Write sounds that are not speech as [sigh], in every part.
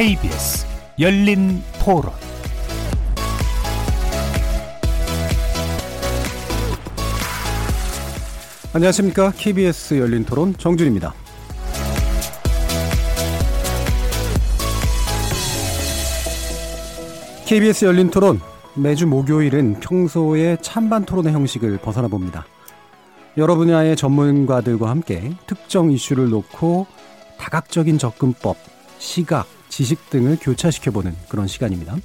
KBS 열린 토론 안녕하십니까. KBS 열린 토론 정준입니다. KBS 열린 토론 매주 목요일은 평소의 찬반 토론의 형식을 벗어나 봅니다. 여러 분야의 전문가들과 함께 특정 이슈를 놓고 다각적인 접근법, 시각, 지식 등을 교차시켜보는 그런 시간입니다.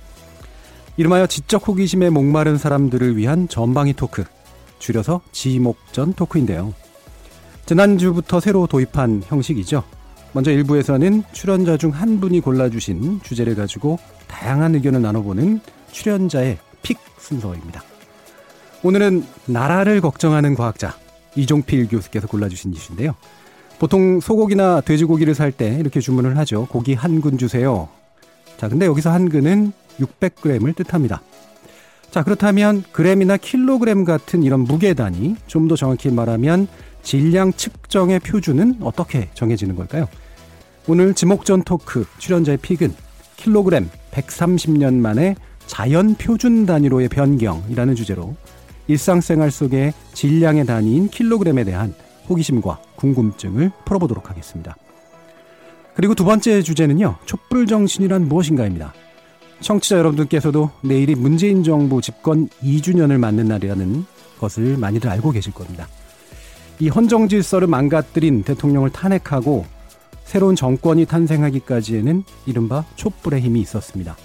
이름하여 지적 호기심에 목마른 사람들을 위한 전방위 토크, 줄여서 지목전 토크인데요. 지난주부터 새로 도입한 형식이죠. 먼저 일부에서는 출연자 중 한 분이 골라주신 주제를 가지고 다양한 의견을 나눠보는 출연자의 픽 순서입니다. 오늘은 나라를 걱정하는 과학자 이종필 교수께서 골라주신 이슈인데요. 보통 소고기나 돼지고기를 살 때 이렇게 주문을 하죠. 고기 한 근 주세요. 자, 근데 여기서 한 근은 600g을 뜻합니다. 자, 그렇다면 그램이나 킬로그램 같은 이런 무게 단위, 좀 더 정확히 말하면 질량 측정의 표준은 어떻게 정해지는 걸까요? 오늘 지목전 토크 출연자의 픽은 킬로그램 130년 만에 자연 표준 단위로의 변경이라는 주제로 일상생활 속의 질량의 단위인 킬로그램에 대한 호기심과 궁금증을 풀어보도록 하겠습니다. 그리고 두 번째 주제는요, 촛불 정신이란 무엇인가입니다. 청취자 여러분들께서도 내일이 문재인 정부 집권 2주년을 맞는 날이라는 것을 많이들 알고 계실 겁니다. 이 헌정 질서를 망가뜨린 대통령을 탄핵하고 새로운 정권이 탄생하기까지에는 이른바 촛불의 힘이 있었습니다.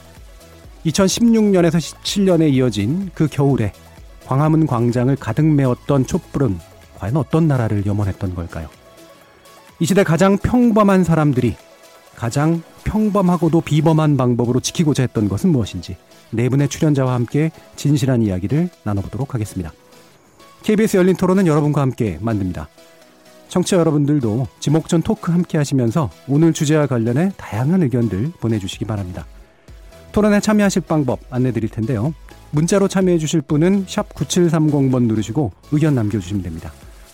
2016년에서 17년에 이어진 그 겨울에 광화문 광장을 가득 메웠던 촛불은 과연 어떤 나라를 염원했던 걸까요? 이 시대 가장 평범한 사람들이 가장 평범하고도 비범한 방법으로 지키고자 했던 것은 무엇인지 네 분의 출연자와 함께 진실한 이야기를 나눠보도록 하겠습니다. KBS 열린 토론은 여러분과 함께 만듭니다. 청취자 여러분들도 지목전 토크 함께 하시면서 오늘 주제와 관련해 다양한 의견들 보내주시기 바랍니다. 토론에 참여하실 방법 안내 드릴 텐데요. 문자로 참여해 주실 분은 9730번 누르시고 의견 남겨주시면 됩니다.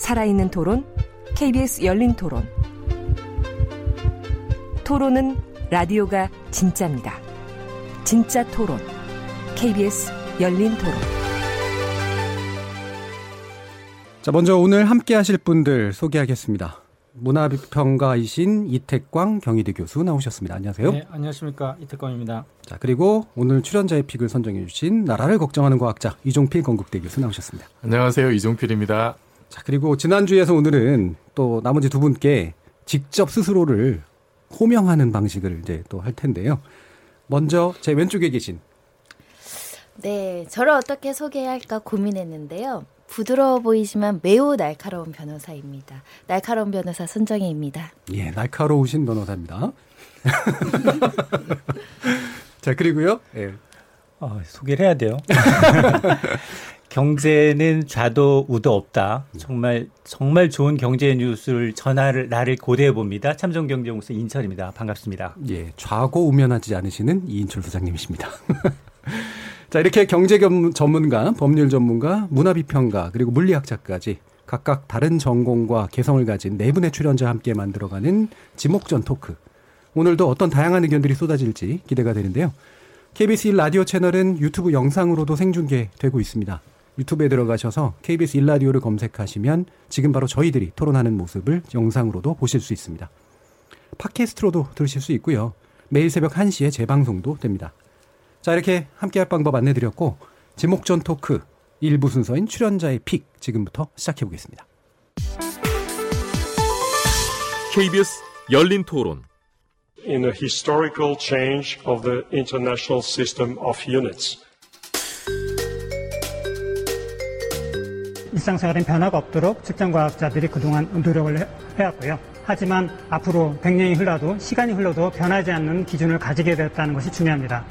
살아있는 토론, KBS 열린 토론. 토론은 라디오가 진짜입니다. 진짜 토론, KBS 열린 토론. 자, 먼저 오늘 함께 하실 분들 소개하겠습니다. 문화비평가이신 이태광 경희대 교수 나오셨습니다. 안녕하세요. 네, 안녕하십니까. 이태광입니다. 자, 그리고 오늘 출연자의 픽을 선정해 주신 나라를 걱정하는 과학자 이종필 건국대 교수 나오셨습니다. 안녕하세요. 이종필입니다. 자, 그리고 지난주에서 오늘은 또 나머지 두 분께 직접 스스로를 호명하는 방식을 이제 또 할 텐데요. 먼저 제 왼쪽에 계신 네, 저를 어떻게 소개해야 할까 고민했는데요. 부드러워 보이지만 매우 날카로운 변호사입니다. 날카로운 변호사 손정혜입니다. 예, 날카로우신 변호사입니다. [laughs] 자, 그리고요. 예. 어, 소개를 해야 돼요. [laughs] 경제는 좌도 우도 없다. 정말 정말 좋은 경제 뉴스를 전화를 나를 고대해 봅니다. 참정 경제공사 인철입니다. 반갑습니다. 예, 좌고 우면하지 않으시는 이인철 부장님이십니다. [laughs] 자, 이렇게 경제 전문가, 법률 전문가, 문화 비평가, 그리고 물리학자까지 각각 다른 전공과 개성을 가진 네 분의 출연자와 함께 만들어가는 지목전 토크. 오늘도 어떤 다양한 의견들이 쏟아질지 기대가 되는데요. KBS 1 라디오 채널은 유튜브 영상으로도 생중계되고 있습니다. 유튜브에 들어가셔서 KBS 1라디오를 검색하시면 지금 바로 저희들이 토론하는 모습을 영상으로도 보실 수 있습니다. 팟캐스트로도 들으실 수 있고요. 매일 새벽 1시에 재방송도 됩니다. 자, 이렇게 함께할 방법 안내드렸고, 지목전 토크 일부 순서인 출연자의 픽 지금부터 시작해 보겠습니다. KBS 열린 토론. In a historical change of the international system of units. 일상생활엔 변화가 없도록 측정과학자들이 그동안 노력을 해, 해왔고요. 하지만 앞으로 100년이 흘러도 시간이 흘러도 변하지 않는 기준을 가지게 되었다는 것이 중요합니다.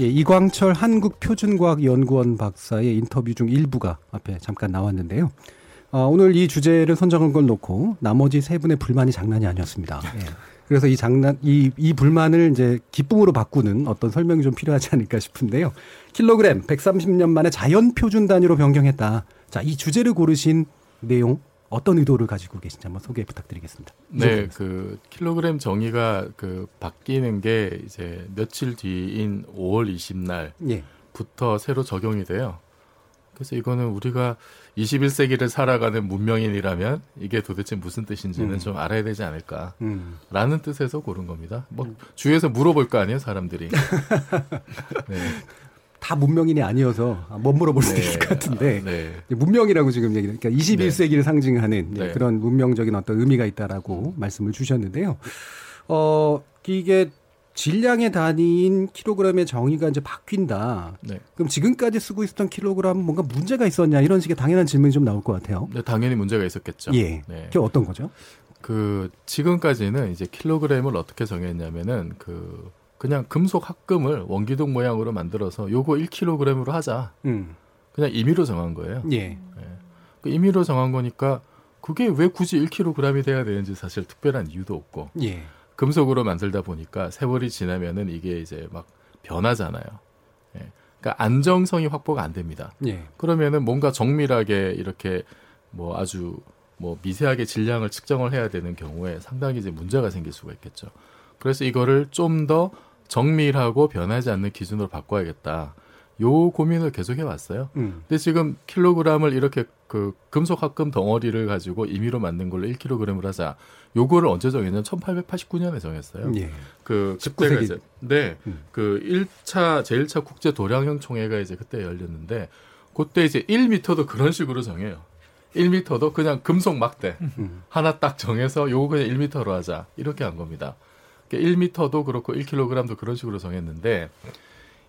예, 이광철 한국표준과학연구원 박사의 인터뷰 중 일부가 앞에 잠깐 나왔는데요. 어, 오늘 이 주제를 선정한 걸 놓고 나머지 세 분의 불만이 장난이 아니었습니다. 예. 그래서 이 장난, 이, 이 불만을 이제 기쁨으로 바꾸는 어떤 설명이 좀 필요하지 않을까 싶은데요. 킬로그램 130년 만에 자연 표준 단위로 변경했다. 자, 이 주제를 고르신 내용 어떤 의도를 가지고 계신지 한번 소개 부탁드리겠습니다. 네, 그 킬로그램 정의가 그 바뀌는 게 이제 며칠 뒤인 5월 20날 부터 예. 새로 적용이 돼요. 그래서 이거는 우리가 21세기를 살아가는 문명인이라면 이게 도대체 무슨 뜻인지는 음. 좀 알아야 되지 않을까라는 음. 뜻에서 고른 겁니다. 뭐 주위에서 물어볼 거 아니에요, 사람들이. [laughs] 네. 다 문명인이 아니어서 못 물어볼 수 네. 있을 것 같은데 네. 문명이라고 지금 얘기 그러니까 21세기를 상징하는 예, 네. 그런 문명적인 어떤 의미가 있다라고 말씀을 주셨는데요. 어 이게 질량의 단위인 킬로그램의 정의가 이제 바뀐다. 네. 그럼 지금까지 쓰고 있었던 킬로그램 뭔가 문제가 있었냐 이런 식의 당연한 질문이 좀 나올 것 같아요. 네, 당연히 문제가 있었겠죠. 예. 네. 그게 어떤 거죠? 그 지금까지는 이제 킬로그램을 어떻게 정했냐면은 그 그냥 금속 합금을 원기둥 모양으로 만들어서 요거 1kg으로 하자. 음. 그냥 임의로 정한 거예요. 예. 그 임의로 정한 거니까 그게 왜 굳이 1kg이 돼야 되는지 사실 특별한 이유도 없고 예. 금속으로 만들다 보니까 세월이 지나면은 이게 이제 막 변하잖아요. 예. 그러니까 안정성이 확보가 안 됩니다. 예. 그러면은 뭔가 정밀하게 이렇게 뭐 아주 뭐 미세하게 질량을 측정을 해야 되는 경우에 상당히 이제 문제가 생길 수가 있겠죠. 그래서 이거를 좀 더 정밀하고 변하지 않는 기준으로 바꿔야겠다. 요 고민을 계속 해 왔어요. 음. 근데 지금 킬로그램을 이렇게 그 금속 합금 덩어리를 가지고 임의로 만든 걸로 1kg을 하자. 요거를 언제 정했냐면 1889년에 정했어요. 예. 그 19세기. 그때가 이제 네. 음. 그 1차 제1차 국제 도량형 총회가 이제 그때 열렸는데 그때 이제 1미터도 그런 식으로 정해요. 1미터도 그냥 금속 막대 음. 하나 딱 정해서 요거 그냥 1미터로 하자. 이렇게 한 겁니다. 1미터도 그렇고 1kg도 그런 식으로 정했는데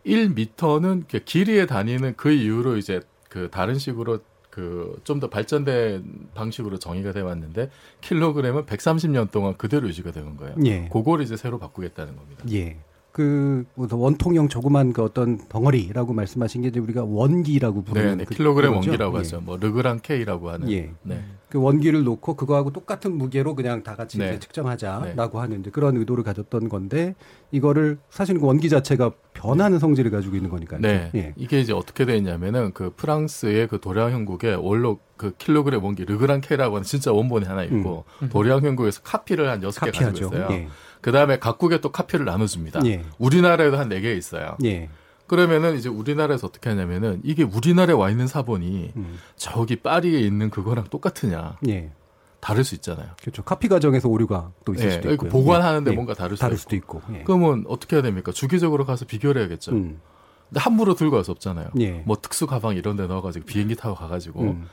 1미터는 길이의 단위는 그 이후로 이제 그 다른 식으로 그 좀 더 발전된 방식으로 정의가 돼 왔는데 킬로그램은 130년 동안 그대로 유지가 되는 거예요. 예. 그걸 이제 새로 바꾸겠다는 겁니다. 예. 그 원통형 조그만 그 어떤 덩어리라고 말씀하신 게 이제 우리가 원기라고 네, 부르는 네. 그- 킬로그램 그거죠? 원기라고 예. 하죠. 뭐 르그랑 K라고 하는. 예. 네. 그 원기를 놓고 그거하고 똑같은 무게로 그냥 다 같이 네. 이제 측정하자라고 하는 이제 그런 의도를 가졌던 건데 이거를 사실은 그 원기 자체가 변하는 성질을 가지고 있는 거니까요. 네. 예. 이게 이제 어떻게 돼 있냐면은 그 프랑스의 그 도량 형국에 원로 그 킬로그램 원기 르그랑 K라고 하는 진짜 원본이 하나 있고 도량 형국에서 카피를 한 여섯 개 가지고. 있어요. 예. 그 다음에 각국에 또 카피를 나눠줍니다. 예. 우리나라에도 한 네 개 있어요. 예. 그러면은 이제 우리나라에서 어떻게 하냐면은 이게 우리나라에 와 있는 사본이 음. 저기 파리에 있는 그거랑 똑같으냐 예. 다를 수 있잖아요. 그렇죠. 카피 과정에서 오류가 또 있을 예, 수도 있고 보관하는데 뭔가 다를 수도 다를 있고. 수도 있고. 예. 그러면 어떻게 해야 됩니까? 주기적으로 가서 비교를 해야겠죠. 음. 근데 함부로 들고 갈 수 없잖아요. 예. 뭐 특수 가방 이런 데 넣어가지고 비행기 타고 가가지고 음.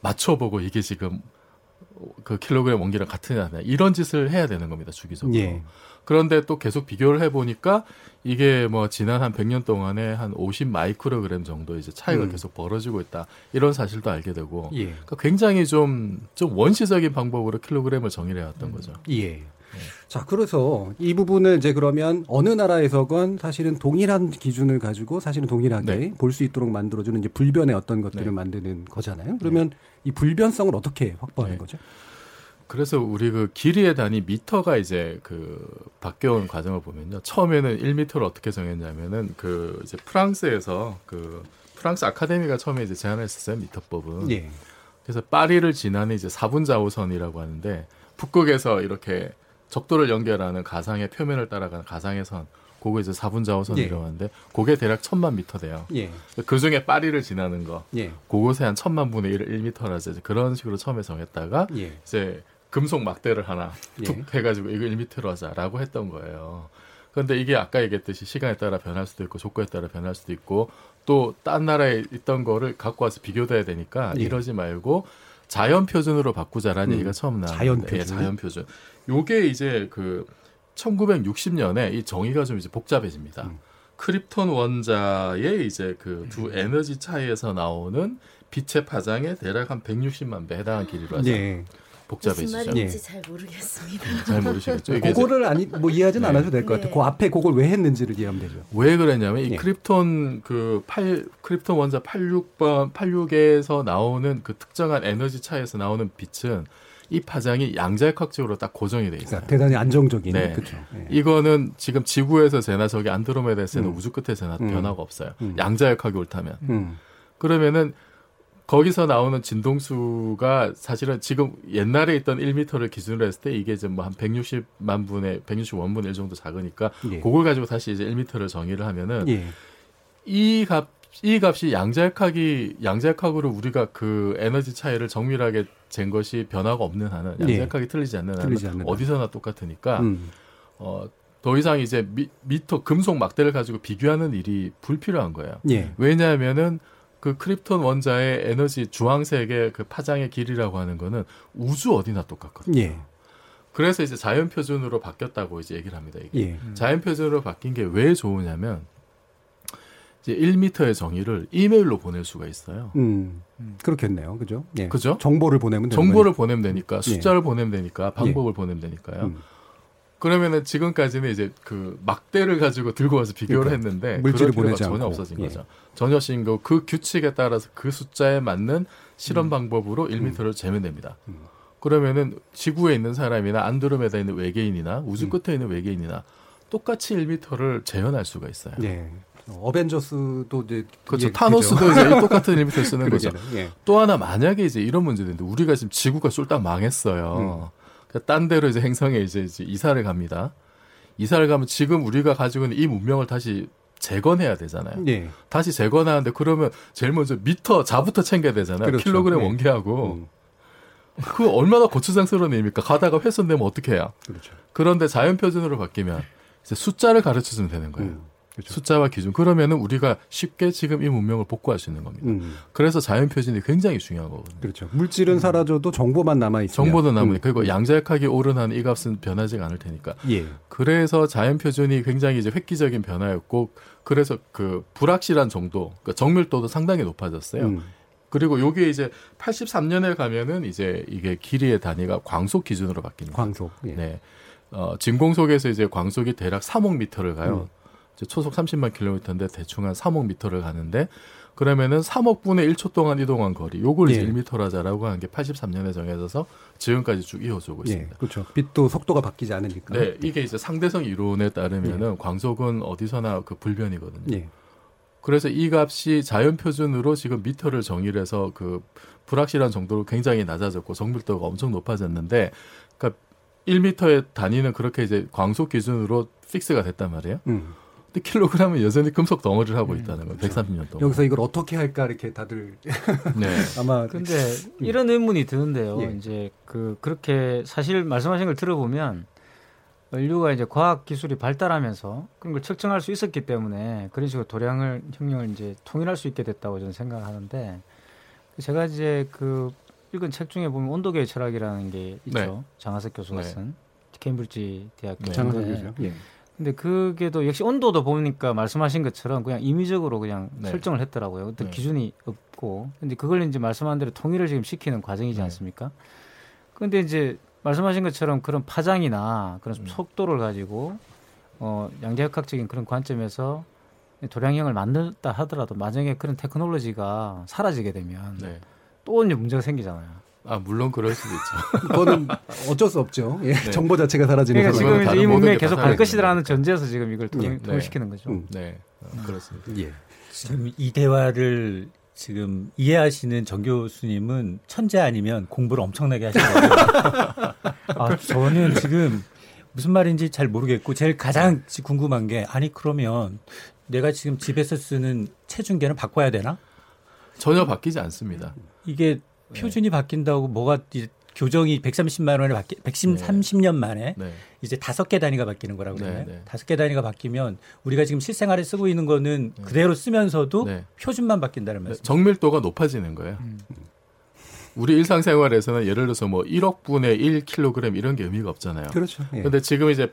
맞춰보고 이게 지금 그 킬로그램 원기랑 같으냐 이런 짓을 해야 되는 겁니다 주기적으로. 예. 그런데 또 계속 비교를 해 보니까 이게 뭐 지난 한 100년 동안에 한 50 마이크로그램 정도 이제 차이가 음. 계속 벌어지고 있다 이런 사실도 알게 되고 예. 그러니까 굉장히 좀좀 원시적인 방법으로 킬로그램을 정의를 해왔던 거죠. 예. 자, 그래서 이 부분을 이제 그러면 어느 나라에서건 사실은 동일한 기준을 가지고 사실은 동일하게 네. 볼수 있도록 만들어주는 이제 불변의 어떤 것들을 네. 만드는 거잖아요. 그러면 이 불변성을 어떻게 확보하는 네. 거죠? 그래서 우리 그 길이의 단위 미터가 이제 그 바뀌어온 과정을 보면요. 처음에는 1미터를 어떻게 정했냐면은 그 이제 프랑스에서 그 프랑스 아카데미가 처음에 이제 제안했었어요 미터법은. 예. 그래서 파리를 지나는 이제 4분 좌우선이라고 하는데 북극에서 이렇게 적도를 연결하는 가상의 표면을 따라가는 가상의 선. 그거 이제 4분 좌우선이라고 예. 하는데 그게 대략 천만 미터 돼요. 예. 그 중에 파리를 지나는 거. 예. 그곳에 한 천만 분의 1, 1미터라서 그런 식으로 처음에 정했다가 예. 이제 금속 막대를 하나 예. 툭 해가지고 이거 1미터로 하자라고 했던 거예요. 그런데 이게 아까 얘기했듯이 시간에 따라 변할 수도 있고 조건에 따라 변할 수도 있고 또 딴 나라에 있던 거를 갖고 와서 비교돼야 되니까 예. 이러지 말고 자연 표준으로 바꾸자라는 음, 얘기가 처음 나왔는데 자연 예, 표준. 자연 표준. 요게 이제 그 1960년에 이 정의가 좀 이제 복잡해집니다. 음. 크립톤 원자의 이제 그 두 에너지 차이에서 나오는 빛의 파장에 대략 한 160만 배 해당하는 길이로 하죠. 예. 무슨 복잡해지죠. 말인지 예. 잘 모르겠습니다. 잘 모르시겠죠. 그거를 아니 뭐 이해하진 네. 않아도 될 것 같아요. 네. 그 앞에 그걸 왜 했는지를 이해하면 되죠. 왜 그랬냐면 이 예. 크립톤 그 8, 크립톤 원자 86번 86에서 나오는 그 특정한 에너지 차에서 나오는 빛은 이 파장이 양자역학적으로 딱 고정이 돼 있어요. 그러니까 대단히 안정적인 네. 그렇죠. 예. 이거는 지금 지구에서 재나 저기 안드로메다에서는 음. 우주 끝에 재나 음. 변화가 없어요. 음. 양자역학이 옳다면. 음. 그러면은 거기서 나오는 진동수가 사실은 지금 옛날에 있던 1m를 기준으로 했을 때 이게 지금 뭐한 160만 분의 161분의 1 정도 작으니까 예. 그걸 가지고 다시 이제 1m를 정의를 하면은 예. 이 값, 이 값이 양자역학이, 양자역학으로 우리가 그 에너지 차이를 정밀하게 잰 것이 변화가 없는 한은, 예. 양자역학이 틀리지 않는 한은 틀리지 어디서나 똑같으니까, 음. 어, 더 이상 이제 미, 미터, 금속 막대를 가지고 비교하는 일이 불필요한 거예요. 예. 왜냐하면은 그 크립톤 원자의 에너지 주황색의 그 파장의 길이라고 하는 거는 우주 어디나 똑같거든요. 예. 그래서 이제 자연 표준으로 바뀌었다고 이제 얘기를 합니다. 이게. 예. 자연 표준으로 바뀐 게 왜 좋으냐면 이제 1m의 정의를 이메일로 보낼 수가 있어요. 음. 그렇겠네요. 그죠? 예. 그죠? 정보를 보내면 정보를 보내면 되니까 예. 숫자를 보내면 되니까 방법을 보내면 되니까요. 음. 그러면은 지금까지는 이제 그 막대를 가지고 들고 와서 비교를 그러니까 했는데 물질을 보내지 전혀 않고. 없어진 예. 거죠. 전혀 신고 그 규칙에 따라서 그 숫자에 맞는 실험 음. 방법으로 1m를 재면 됩니다. 그러면은 지구에 있는 사람이나 안드로메다에 있는 외계인이나 우주 음. 끝에 있는 외계인이나 똑같이 1m를 재현할 수가 있어요. 예. 어벤져스도 이제 그렇죠. 이게 타노스도? 이제 똑같은 1m 쓰는 [laughs] 거죠. 예. 또 하나 만약에 이제 이런 문제도 있는데 우리가 지금 지구가 쏠딱 망했어요. 그딴 데로 이제 행성에 이제, 이제 이사를 갑니다. 이사를 가면 지금 우리가 가지고 있는 이 문명을 다시 재건해야 되잖아요. 예. 다시 재건하는데 그러면 제일 먼저 미터 자부터 챙겨야 되잖아요. 그렇죠. 킬로그램 네. 원계하고 음. 그 얼마나 고추장스러운 일입니까? 가다가 훼손되면 어떻게 해요? 그렇죠. 그런데 자연 표준으로 바뀌면 이제 숫자를 가르쳐 주면 되는 거예요. 음. 그렇죠. 숫자와 기준. 그러면은 우리가 쉽게 지금 이 문명을 복구할 수 있는 겁니다. 음. 그래서 자연 표준이 굉장히 중요한 거거든요. 그렇죠. 물질은 사라져도 정보만 남아 있으면 정보도 남으니 음. 그리고 양자역학이 옳은 한이 값은 변하지가 않을 테니까. 예. 그래서 자연 표준이 굉장히 이제 획기적인 변화였고 그래서 그 불확실한 정도, 그러니까 정밀도도 상당히 높아졌어요. 음. 그리고 요게 이제 83년에 가면은 이제 이게 길이의 단위가 광속 기준으로 바뀌는 거예요. 광속. 예. 네. 어, 진공 속에서 이제 광속이 대략 3억 미터를 가요. 초속 30만 킬로미터인데 대충 한 3억 미터를 가는데 그러면은 3억 분의 1초 동안 이동한 거리, 요걸 예. 1미터라 자라고 하는 게 83년에 정해져서 지금까지 쭉 이어지고 예. 있습니다. 그렇죠. 빛도 속도가 바뀌지 않으니까. 네, 이게 이제 상대성 이론에 따르면은 광속은 어디서나 그 불변이거든요. 예. 그래서 이 값이 자연 표준으로 지금 미터를 정의를 해서 그 불확실한 정도로 굉장히 낮아졌고 정밀도가 엄청 높아졌는데 그러니까 1미터의 단위는 그렇게 이제 광속 기준으로 fix가 됐단 말이에요. 음. 근데 킬로그램은 여전히 금속 덩어리로 하고 있다는 거예요. 130년 동안. 여기서 이걸 어떻게 할까 이렇게 다들 [laughs] 네. 아마 근데 이런 의문이 드는데요. 예. 이제 그 그렇게 사실 말씀하신 걸 들어보면 인류가 이제 과학 기술이 발달하면서 그런 걸 측정할 수 있었기 때문에 그런 식으로 도량형을 이제 통일할 수 있게 됐다고 저는 생각하는데 제가 이제 그 읽은 책 중에 보면 온도계의 철학이라는 게 있죠. 네. 장하석 교수가 네. 쓴 케임브리지 대학교 네. 장하석 네. 교수요. 예. 근데 그게도 역시 온도도 보니까 말씀하신 것처럼 그냥 임의적으로 그냥 네. 설정을 했더라고요. 어떤 네. 기준이 없고. 근데 그걸 이제 말씀한 대로 통일을 지금 시키는 과정이지 네. 않습니까? 근데 이제 말씀하신 것처럼 그런 파장이나 그런 음. 속도를 가지고 어 양자역학적인 그런 관점에서 도량형을 만들다 하더라도 만약에 그런 테크놀로지가 사라지게 되면 네. 또 이제 문제가 생기잖아요. 아 물론 그럴 수도 있죠. [laughs] 그거는 어쩔 수 없죠. 예. 네. 정보 자체가 사라지는 그러니까. 지금 이제 이 게다 계속 갈 것이라는. 전제에서 지금 이걸 통, 예. 통일시키는 거죠. 음. 네, 어, 그렇습니다. 예. 지금 이 대화를 지금 이해하시는 정 교수님은 천재 아니면 공부를 엄청나게 하시는 거예요. [laughs] 아, 저는 지금 무슨 말인지 잘 모르겠고 제일 가장 궁금한 게 아니 그러면 내가 지금 집에서 쓰는 체중계는 바꿔야 되나? 전혀 바뀌지 않습니다. 이게 표준이 바뀐다고 뭐가 이제 교정이 130만 원에 바뀌 130년 만에 네. 이제 다섯 개 단위가 바뀌는 거라고 그러나요? 네, 네. 다섯 개 단위가 바뀌면 우리가 지금 실생활에 쓰고 있는 거는 그대로 쓰면서도 네. 표준만 바뀐다는 네, 말씀. 정밀도가 높아지는 거예요. 우리 일상생활에서는 예를 들어서 뭐 1억 분의 1kg 이런 게 의미가 없잖아요. 그렇죠. 예. 근데 지금 이제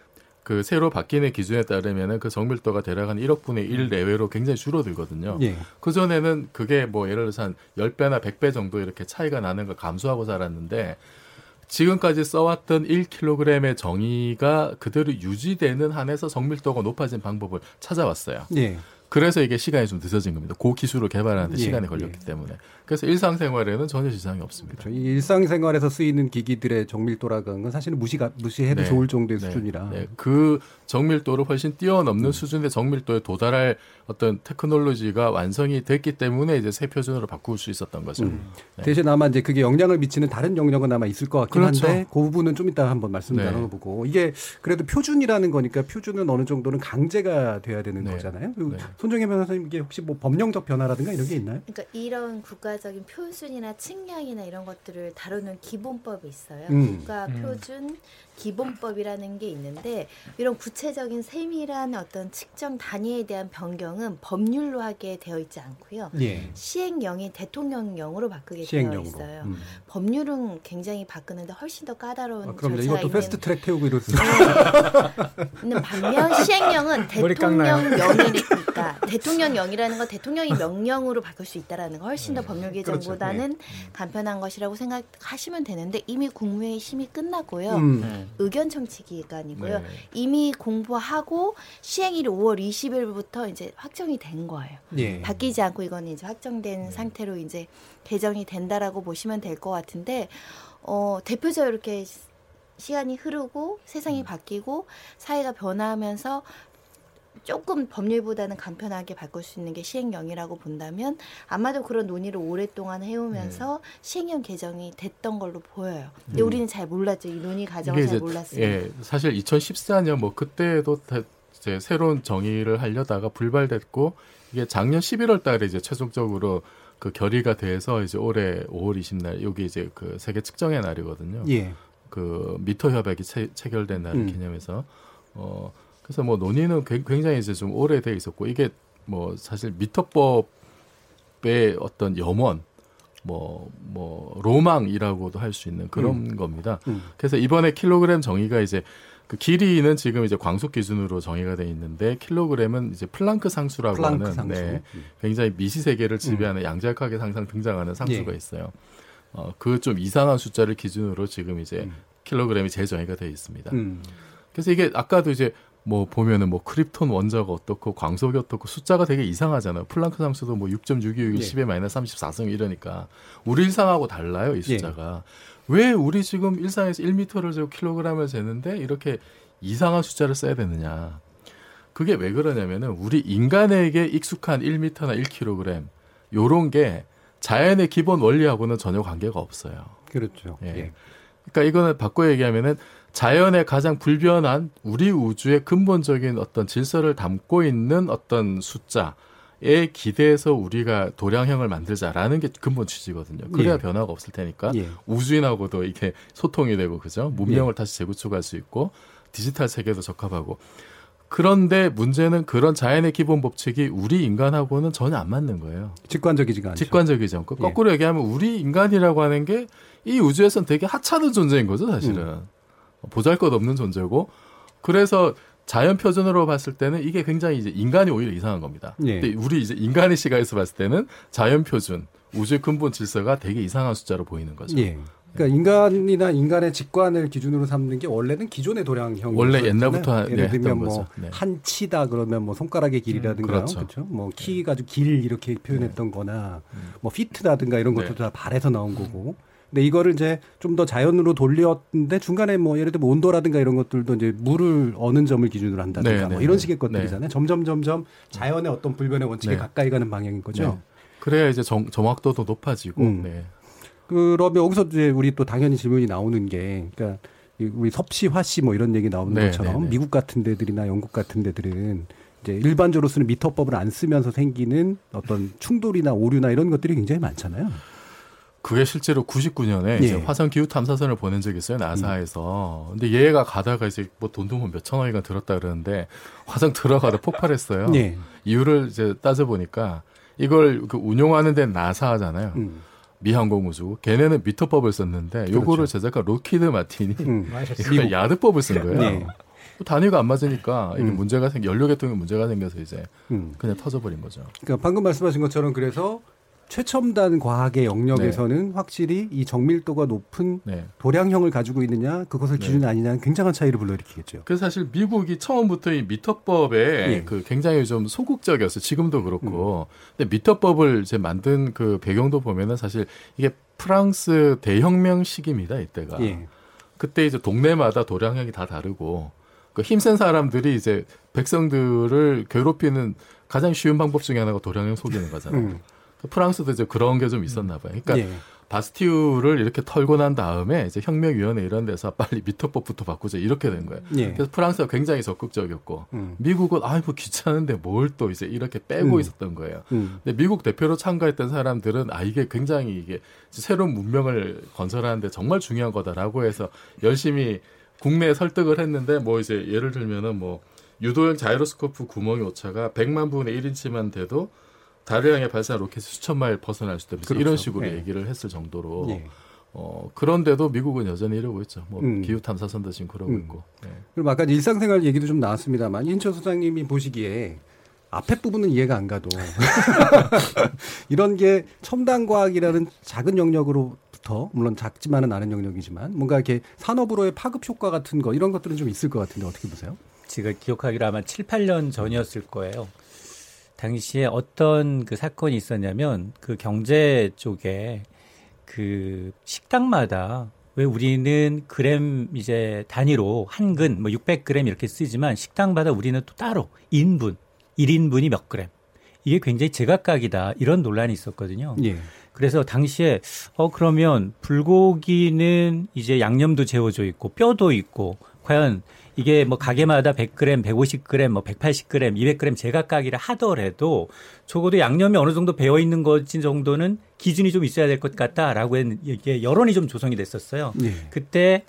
그 새로 바뀌는 기준에 따르면은 그 정밀도가 대략 한 1억 분의 1 내외로 굉장히 줄어들거든요. 예. 그 전에는 그게 뭐 예를 들어서 한 10배나 100배 정도 이렇게 차이가 나는 걸 감수하고 살았는데 지금까지 써왔던 1kg의 정의가 그대로 유지되는 한에서 정밀도가 높아진 방법을 찾아왔어요. 예. 그래서 이게 시간이 좀 늦어진 겁니다. 그 기술을 개발하는데 예, 시간이 걸렸기 때문에. 그래서 일상생활에는 전혀 지장이 없습니다. 그렇죠. 이 일상생활에서 쓰이는 기기들의 정밀도라는 건 사실은 무시가 무시해도 네. 좋을 정도의 네. 수준이라. 네. 그 정밀도를 훨씬 뛰어넘는 음. 수준의 정밀도에 도달할 어떤 테크놀로지가 완성이 됐기 때문에 이제 새 표준으로 바꿀 수 있었던 거죠. 음. 네. 대신 아마 이제 그게 영향을 미치는 다른 영역은 아마 있을 것 같긴 그렇죠. 한데 그 부분은 좀 이따 한번 말씀 네. 나눠보고 이게 그래도 표준이라는 거니까 표준은 어느 정도는 강제가 돼야 되는 네. 거잖아요. 그리고 네. 손정혜 변호사님 이게 혹시 뭐 법령적 변화라든가 이런 게 있나요? 그러니까 이런 국가적인 표준이나 측량이나 이런 것들을 다루는 기본법이 있어요. 음. 국가 표준 기본법이라는 게 있는데 이런 구체적인 세밀한 어떤 측정 단위에 대한 변경은 법률로 하게 되어 있지 않고요. 예. 시행령이 대통령령으로 바꾸게 되어 시행령으로. 있어요. 음. 법률은 굉장히 바꾸는데 훨씬 더 까다로운 아, 그럼 절차가 이것도 있는 패스트 트랙 태우고 수 있는 반면 시행령은? [laughs] 대통령령이니까 대통령령이라는 건 대통령이 명령으로 바꿀 수 있다라는 거 훨씬 더 법률 개정보다는 간편한 것이라고 생각하시면 되는데 이미 국무회의 심의 끝났고요. 음. 네. 의견 청취 기간이고요. 네. 이미 공부하고 시행일이 5월 20일부터 이제 확정이 된 거예요. 예. 바뀌지 않고 이거는 이제 확정된 상태로 이제 개정이 된다라고 보시면 될 것 같은데 어 대표적으로 이렇게 시- 시간이 흐르고 세상이 바뀌고 사회가 변화하면서 조금 법률보다는 간편하게 바꿀 수 있는 게 시행령이라고 본다면 아마도 그런 논의를 오랫동안 해오면서 시행령 개정이 됐던 걸로 보여요. 근데 음. 우리는 잘 몰랐죠. 이 논의 과정을 잘 몰랐습니다. 예, 사실 2014년 뭐 그때도 다 이제 새로운 정의를 하려다가 불발됐고 이게 작년 11월 달에 이제 최종적으로 그 결의가 돼서 이제 올해 5월 20날 여기 이제 그 세계 측정의 날이거든요. 예. 그 미터 협약이 체, 체결된 날을 음. 기념해서 어 그래서 뭐 논의는 굉- 굉장히 이제 좀 오래돼 있었고 이게 뭐 사실 미터법의 어떤 염원 뭐 뭐 로망이라고도 할 수 있는 그런 겁니다. 음. 그래서 이번에 킬로그램 정의가 이제 그 길이는 지금 이제 광속 기준으로 정의가 돼 있는데 킬로그램은 이제 플랑크 상수라고 플랑크 하는 상수. 네, 음. 굉장히 미시 세계를 지배하는 양자역학에 항상 등장하는 상수가 예. 있어요. 어, 그 좀 이상한 숫자를 기준으로 지금 이제 음. 킬로그램이 재정의가 돼 있습니다. 음. 그래서 이게 아까도 이제 뭐 보면은 뭐 크립톤 원자가 어떻고 광속이 어떻고 숫자가 되게 이상하잖아요. 플랑크 상수도 뭐 6.626이 예. 10의 마이너스 34승 이러니까 우리 일상하고 달라요, 예. 이 숫자가. 왜 우리 지금 일상에서 1미터를 재고 킬로그램을 재는데 이렇게 이상한 숫자를 써야 되느냐. 그게 왜 그러냐면은 우리 인간에게 익숙한 1미터나 1kg 요런 게 자연의 기본 원리하고는 전혀 관계가 없어요. 그렇죠. 예. 예. 그러니까 이거는 바꿔 얘기하면은 자연의 가장 불변한 우리 우주의 근본적인 어떤 질서를 담고 있는 어떤 숫자 에 기대해서 우리가 도량형을 만들자라는 게 근본 취지거든요. 그래야 예. 변화가 없을 테니까 예. 우주인하고도 이렇게 소통이 되고 그죠? 문명을 다시 재구축할 수 있고 디지털 세계도 적합하고 그런데 문제는 그런 자연의 기본 법칙이 우리 인간하고는 전혀 안 맞는 거예요. 직관적이지가 않죠. 직관적이지 않고 예. 거꾸로 얘기하면 우리 인간이라고 하는 게 이 우주에선 되게 하찮은 존재인 거죠, 사실은. 음. 보잘것없는 존재고 그래서 자연 표준으로 봤을 때는 이게 굉장히 이제 인간이 오히려 이상한 겁니다. 예. 근데 우리 이제 인간의 시각에서 봤을 때는 자연 표준, 우주의 근본 질서가 되게 이상한 숫자로 보이는 거죠. 예. 그러니까 인간이나 인간의 직관을 기준으로 삼는 게 원래는 기존의 도량형 원래 옛날부터 하- 예를 네, 들면 했던 뭐. 네. 한치다 그러면 뭐 손가락의 길이라든가 그렇죠. 그렇죠. 뭐 키 가지고 길 이렇게 표현했던거나 뭐 피트라든가 이런 것도 네. 다 발에서 나온 거고. 근데 이거를 이제 좀 더 자연으로 돌렸는데 중간에 뭐 예를 들면 온도라든가 이런 것들도 이제 물을 어는 점을 기준으로 한다든가 네, 뭐 네, 이런 네. 식의 것들이잖아요. 점점 점점 자연의 어떤 불변의 원칙에 네. 가까이 가는 방향인 거죠. 네. 그래야 이제 정, 정확도도 높아지고 음. 네. 그러면 여기서 이제 우리 또 당연히 질문이 나오는 게, 그러니까 이 우리 섭씨, 화씨 뭐 이런 얘기 나오는 네, 것처럼 네, 네. 미국 같은 데들이나 영국 같은 데들은 이제 일반적으로 쓰는 미터법을 안 쓰면서 생기는 어떤 충돌이나 오류나 이런 것들이 굉장히 많잖아요. 그게 실제로 99년에 이제 예. 화성 기후 탐사선을 보낸 적이 있어요 나사에서. 근데 얘가 가다가 이제 뭐 돈도 뭐 몇천 억인가 들었다 그러는데 화성 들어가다 폭발했어요. 네. 이유를 이제 따져 보니까 이걸 그 운용하는 데는 나사잖아요. 음. 미항공우주. 걔네는 미터법을 썼는데 요거를 그렇죠. 제작한 록히드 마틴이 음. 이걸 야드법을 쓴 거예요. 네. 단위가 안 맞으니까 이게 음. 문제가 생 연료 계통에 문제가 생겨서 이제 음. 그냥 터져버린 거죠. 그러니까 방금 말씀하신 것처럼 그래서 최첨단 과학의 영역에서는 네. 확실히 이 정밀도가 높은 네. 도량형을 가지고 있느냐 그것을 네. 기준이 아니냐는 굉장한 차이를 불러일으키겠죠. 그래서 사실 미국이 처음부터 이 미터법에 예. 그 굉장히 좀 소극적이었어요. 지금도 그렇고. 근데 미터법을 이제 만든 그 배경도 보면은 사실 이게 프랑스 대혁명 시기입니다. 이때가. 예. 그때 이제 동네마다 도량형이 다 다르고 그 힘센 사람들이 이제 백성들을 괴롭히는 가장 쉬운 방법 중에 하나가 도량형 속이는 거잖아요. 음. 그 프랑스도 이제 그런 게 좀 있었나 봐요. 그러니까 예. 바스티유를 이렇게 털고 난 다음에 이제 혁명위원회 이런 데서 빨리 미터법부터 바꾸자 이렇게 된 거예요. 예. 그래서 프랑스가 굉장히 적극적이었고 음. 미국은 아이고 귀찮은데 뭘 또 이제 이렇게 빼고 음. 있었던 거예요. 음. 근데 미국 대표로 참가했던 사람들은 아 이게 굉장히 이게 새로운 문명을 건설하는데 정말 중요한 거다라고 해서 열심히 국내에 설득을 했는데 뭐 이제 예를 들면은 뭐 유도형 자이로스코프 구멍의 오차가 100만 분의 1인치만 돼도 달을 향해 발사한 로켓이 수천 마일 벗어날 수 있다. 그렇죠. 이런 식으로 예. 얘기를 했을 정도로 예. 어 그런데도 미국은 여전히 이러고 있죠. 뭐 음. 기후 탐사선도 지금 그러고 음. 있고. 네. 그리고 아까 일상생활 얘기도 좀 나왔습니다만 인천 소장님이 보시기에 앞에 부분은 이해가 안 가도 [laughs] 이런 게 첨단 과학이라는 작은 영역으로부터 물론 작지만은 않은 영역이지만 뭔가 이렇게 산업으로의 파급 효과 같은 거 이런 것들은 좀 있을 것 같은데 어떻게 보세요? 제가 기억하기로 아마 7, 8년 전이었을 거예요. 당시에 어떤 그 사건이 있었냐면 그 경제 쪽에 그 식당마다 왜 우리는 그램 이제 단위로 한근 뭐 600g 이렇게 쓰지만 식당마다 우리는 또 따로 인분 1인분이 몇 그램 이게 굉장히 제각각이다 이런 논란이 있었거든요. 예. 그래서 당시에 어 그러면 불고기는 이제 양념도 재워져 있고 뼈도 있고 과연 이게 뭐 가게마다 100g, 150g, 뭐 180g, 200g 제각각이라 하더라도 적어도 양념이 어느 정도 배어 있는 것인 정도는 기준이 좀 있어야 될 것 같다라고 이게 여론이 좀 조성이 됐었어요. 예. 그때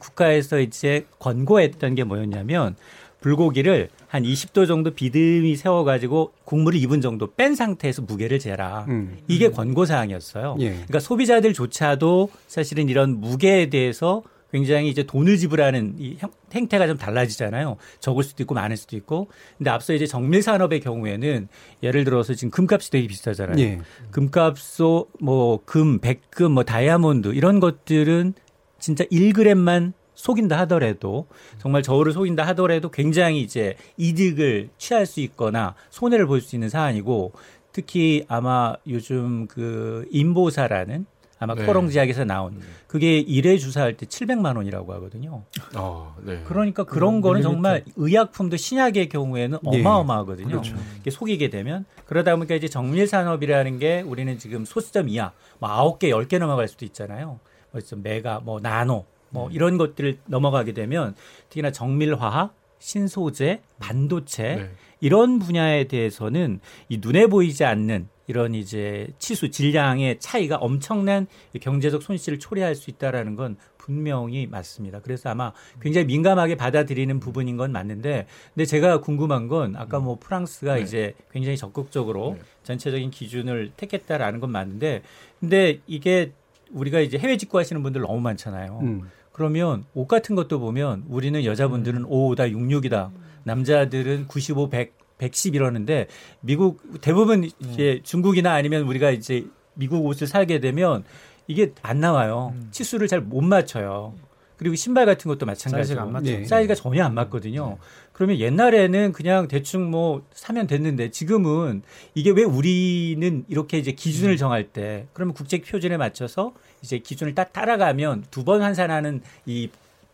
국가에서 이제 권고했던 게 뭐였냐면 불고기를 한 20도 정도 비듬히 세워가지고 국물을 2분 정도 뺀 상태에서 무게를 재라. 음. 이게 권고 사항이었어요. 예. 그러니까 소비자들조차도 사실은 이런 무게에 대해서 굉장히 이제 돈을 지불하는 이 형- 행태가 좀 달라지잖아요. 적을 수도 있고 많을 수도 있고. 근데 앞서 이제 정밀 산업의 경우에는 예를 들어서 지금 금값이 되게 비싸잖아요. 예. 금값소 뭐 금, 백금, 뭐 다이아몬드 이런 것들은 진짜 1g만 속인다 하더라도 정말 저울을 속인다 하더라도 굉장히 이제 이득을 취할 수 있거나 손해를 볼 수 있는 사안이고 특히 아마 요즘 그 인보사라는 아마 네. 코롱지약에서 나온 그게 일회 주사할 때 700만 원이라고 하거든요. 어, 네. 그러니까 그런 거는 정말 의약품도 신약의 경우에는 예. 어마어마하거든요. 그렇죠. 이게 속이게 되면 그러다 보니까 이제 정밀 산업이라는 게 우리는 지금 소수점 이하 뭐 9개, 10개 넘어갈 수도 있잖아요. 뭐좀 메가, 뭐 나노, 뭐 이런 것들을 넘어가게 되면 특히나 정밀 화학, 신소재, 반도체 네. 이런 분야에 대해서는 이 눈에 보이지 않는 이런 이제 치수 질량의 차이가 엄청난 경제적 손실을 초래할 수 있다라는 건 분명히 맞습니다. 그래서 아마 굉장히 민감하게 받아들이는 부분인 건 맞는데, 근데 제가 궁금한 건 아까 뭐 프랑스가 네. 이제 굉장히 적극적으로 네. 전체적인 기준을 택했다라는 건 맞는데, 근데 이게 우리가 이제 해외 직구하시는 분들 너무 많잖아요. 음. 그러면 옷 같은 것도 보면 우리는 여자분들은 5다 66이다. 남자들은 95, 100, 110 이러는데 미국 대부분 이제 중국이나 아니면 우리가 이제 미국 옷을 사게 되면 이게 안 나와요. 치수를 잘 못 맞춰요. 그리고 신발 같은 것도 마찬가지고 사이즈가 안 맞죠. 예. 사이즈가 전혀 안 맞거든요. 그러면 옛날에는 그냥 대충 뭐 사면 됐는데 지금은 이게 왜 우리는 이렇게 이제 기준을 정할 때 그러면 국제 표준에 맞춰서 이제 기준을 딱 따라가면 두 번 환산하는 이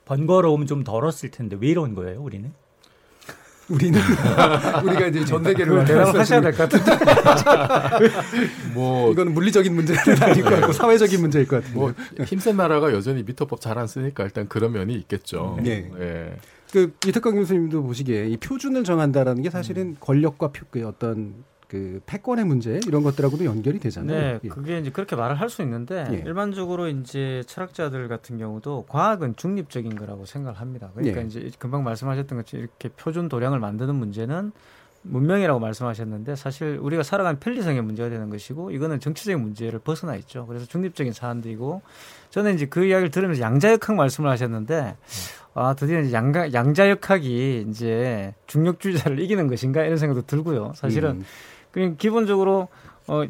번거로움 좀 덜었을 텐데 왜 이런 거예요, 우리는? 우리는 [laughs] 우리가 이제 전 세계를 대답을 하셔야 될 것 같은데. [laughs] 뭐 이거는 물리적인 문제는 아닐 것 같고 사회적인 문제일 것 같은데. 뭐 힘센 나라가 여전히 미터법 잘 안 쓰니까 일단 그런 면이 있겠죠. 네. 예. 그 이태강 교수님도 보시기에 이 표준을 정한다라는 게 사실은 권력과 표, 그 어떤 그 패권의 문제 이런 것들하고도 연결이 되잖아요. 네, 예. 그게 이제 그렇게 말을 할 수 있는데 예. 일반적으로 이제 철학자들 같은 경우도 과학은 중립적인 거라고 생각을 합니다. 그러니까 예. 이제 금방 말씀하셨던 것처럼 이렇게 표준 도량을 만드는 문제는 문명이라고 말씀하셨는데 사실 우리가 살아가는 편리성의 문제가 되는 것이고 이거는 정치적인 문제를 벗어나 있죠. 그래서 중립적인 사안들이고 저는 이제 그 이야기를 들으면서 양자역학 말씀을 하셨는데 아 드디어 이제 양가, 양자역학이 이제 중력주의자를 이기는 것인가 이런 생각도 들고요. 사실은 음. 그냥 기본적으로 어.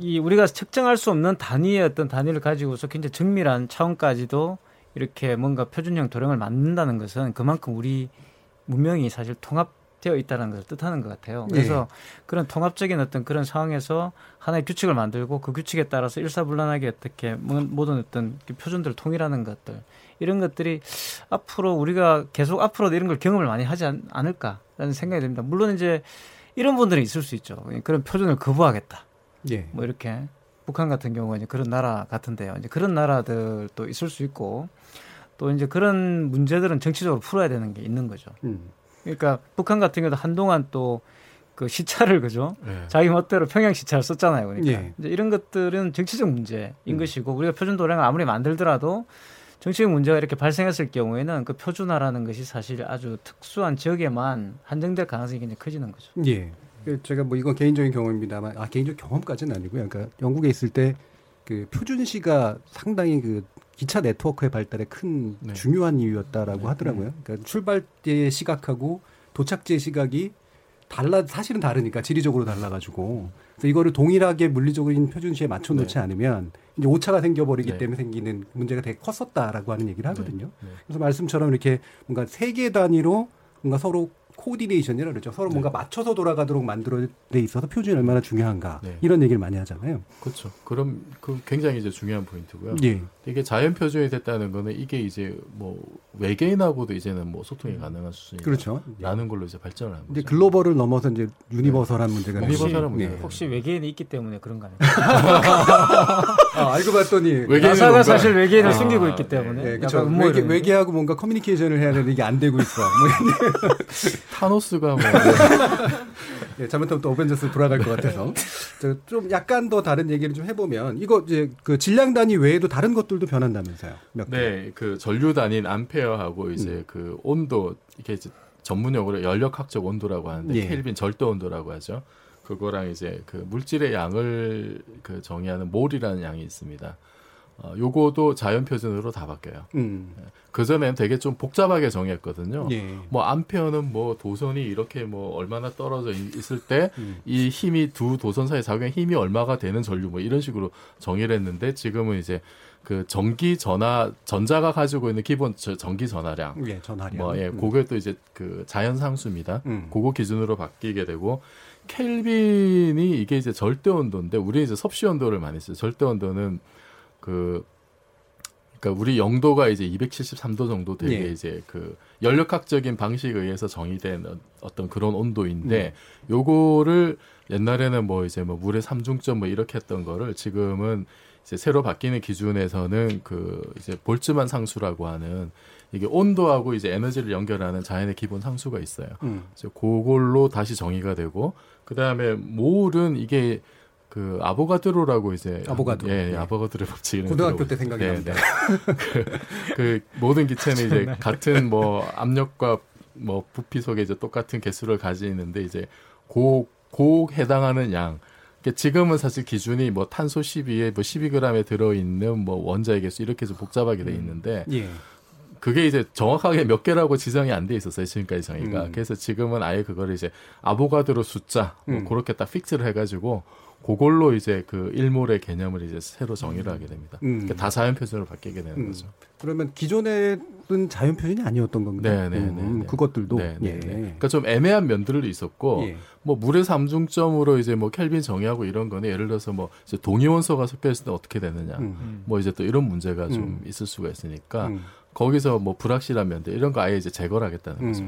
이 우리가 측정할 수 없는 단위의 어떤 단위를 가지고서 굉장히 정밀한 차원까지도 이렇게 뭔가 표준형 도령을 만든다는 것은 그만큼 우리 문명이 사실 통합되어 있다는 것을 뜻하는 것 같아요. 그래서 그런 통합적인 어떤 그런 상황에서 하나의 규칙을 만들고 그 규칙에 따라서 일사불란하게 어떻게 모- 모든 어떤 그 표준들을 통일하는 것들 이런 것들이 앞으로 우리가 계속 앞으로도 이런 걸 경험을 많이 하지 않, 않을까라는 생각이 듭니다. 물론 이제 이런 분들은 있을 수 있죠. 그런 표준을 거부하겠다. 예. 뭐 이렇게 북한 같은 경우가 이제 그런 나라 같은데요. 이제 그런 나라들도 있을 수 있고 또 이제 그런 문제들은 정치적으로 풀어야 되는 게 있는 거죠. 음. 그러니까 북한 같은 경우도 한동안 또 그 시차를 그죠? 네. 자기 멋대로 평양 시차를 썼잖아요. 그러니까 예. 이제 이런 것들은 정치적 문제인 음. 것이고 우리가 표준 도량을 아무리 만들더라도 정치적 문제가 이렇게 발생했을 경우에는 그 표준화라는 것이 사실 아주 특수한 지역에만 한정될 가능성이 굉장히 커지는 거죠. 예. 그 제가 뭐 이건 개인적인 경험입니다만 아 개인적 경험까지는 아니고요. 그러니까 영국에 있을 때 그 표준시가 상당히 그 기차 네트워크의 발달에 큰 네. 중요한 이유였다라고 하더라고요. 그러니까 출발지의 시각하고 도착지의 시각이 달라 사실은 다르니까 지리적으로 달라가지고 그래서 이거를 동일하게 물리적인 표준시에 맞춰 놓지 않으면 이제 오차가 생겨버리기 네. 때문에 생기는 문제가 되게 컸었다라고 하는 얘기를 하거든요. 네. 그래서 말씀처럼 이렇게 뭔가 세계 단위로 뭔가 서로 코디네이션이라 그러죠. 서로 뭔가 맞춰서 돌아가도록 만들어 돼 있어서 표준이 얼마나 중요한가 네. 이런 얘기를 많이 하잖아요. 그렇죠. 그럼 그 굉장히 이제 중요한 포인트고요. 예. 이게 자연 표준이 됐다는 거는 이게 이제 뭐 외계인하고도 이제는 뭐 소통이 가능한 수준이라는 그렇죠. 걸로 이제 발전을 한 이제 거죠. 글로벌을 넘어서 이제 universal한 문제가 네. universal한 되고. 문제가 예. 혹시 외계인이 있기 때문에 그런 거 아니에요? [laughs] 아, 알고 봤더니 외계인은 나사가 뭔가- 사실 외계인을 아, 숨기고 있기 네. 때문에 예, 약간 그렇죠. 외계. 외계하고 뭔가 커뮤니케이션을 해야 되는데 이게 안 되고 있어. [laughs] 뭐 타노스가 뭐 [laughs] 예, 잘못하면 또 어벤져스 돌아갈 것 같아서 저좀 약간 더 다른 얘기를 좀 해보면 이거 이제 그 질량 단위 외에도 다른 것들도 변한다면서요. 몇 개. 네, 그 전류 단위인 암페어하고 이제 음. 그 온도 이게 이제 전문용어로 연력학적 온도라고 하는데 예. 켈빈 절대 온도라고 하죠. 그거랑 이제 그 물질의 양을 그 정의하는 몰이라는 양이 있습니다. 어, 요거도 자연 표준으로 다 바뀌어요. 음. 그 전에는 되게 좀 복잡하게 정했거든요. 예. 뭐 암페어는 뭐 도선이 이렇게 뭐 얼마나 떨어져 있- 있을 때이 음. 힘이 두 도선 사이 작용의 힘이 얼마가 되는 전류 뭐 이런 식으로 정의를 했는데 지금은 이제 그 전기 전화 전자가 가지고 있는 기본 저- 전기 전화량 예, 전화량. 뭐 예, 음. 그게 또 이제 그 자연 상수입니다. 음. 그거 기준으로 바뀌게 되고 켈빈이 이게 이제 절대 온도인데 우리 이제 섭씨 온도를 많이 써요. 절대 온도는 그 그러니까 우리 영도가 이제 273도 정도 되게 예. 이제 그 연력학적인 방식에 의해서 정의된 어- 어떤 그런 온도인데 음. 요거를 옛날에는 뭐 이제 뭐 물의 삼중점 뭐 이렇게 했던 거를 지금은 이제 새로 바뀌는 기준에서는 그 이제 볼츠만 상수라고 하는 이게 온도하고 이제 에너지를 연결하는 자연의 기본 상수가 있어요. 음. 그래서 그걸로 다시 정의가 되고 그 다음에 몰은 이게 그 아보가드로라고 이제 아보가드로. 예, 네. 아보가드로 법칙 이런 고등학교 거때 생각이 네, 납니다. 네. 그, 그 모든 기체는 이제 같은 뭐 압력과 뭐 부피 속에 이제 똑같은 개수를 가지는데 이제 고, 고 해당하는 양. 그러니까 지금은 사실 기준이 뭐 탄소 12에 뭐 12g에 들어있는 뭐 원자의 개수 이렇게 해서 복잡하게 돼 있는데 예. 그게 이제 정확하게 몇 개라고 지정이 안 돼 있었어요 지금까지 정의가 음. 그래서 지금은 아예 그거를 이제 아보가드로 숫자 뭐 음. 그렇게 딱 픽스를 해가지고 그걸로 이제 그 일몰의 개념을 이제 새로 정의를 하게 됩니다. 음. 그러니까 다 자연 표준으로 바뀌게 되는 음. 거죠. 그러면 기존에는 자연 표준이 아니었던 건가요? 네, 네, 네, 음, 네. 그것들도 네, 네, 예. 네. 그러니까 좀 애매한 면들도 있었고 예. 뭐 물의 삼중점으로 이제 뭐 켈빈 정의하고 이런 거는 예를 들어서 뭐 이제 동위 원소가 섞여 있을 때 어떻게 되느냐 음. 뭐 이제 또 이런 문제가 좀 음. 있을 수가 있으니까 음. 거기서 뭐 불확실한 면들 이런 거 아예 이제 제거를 하겠다는 거죠.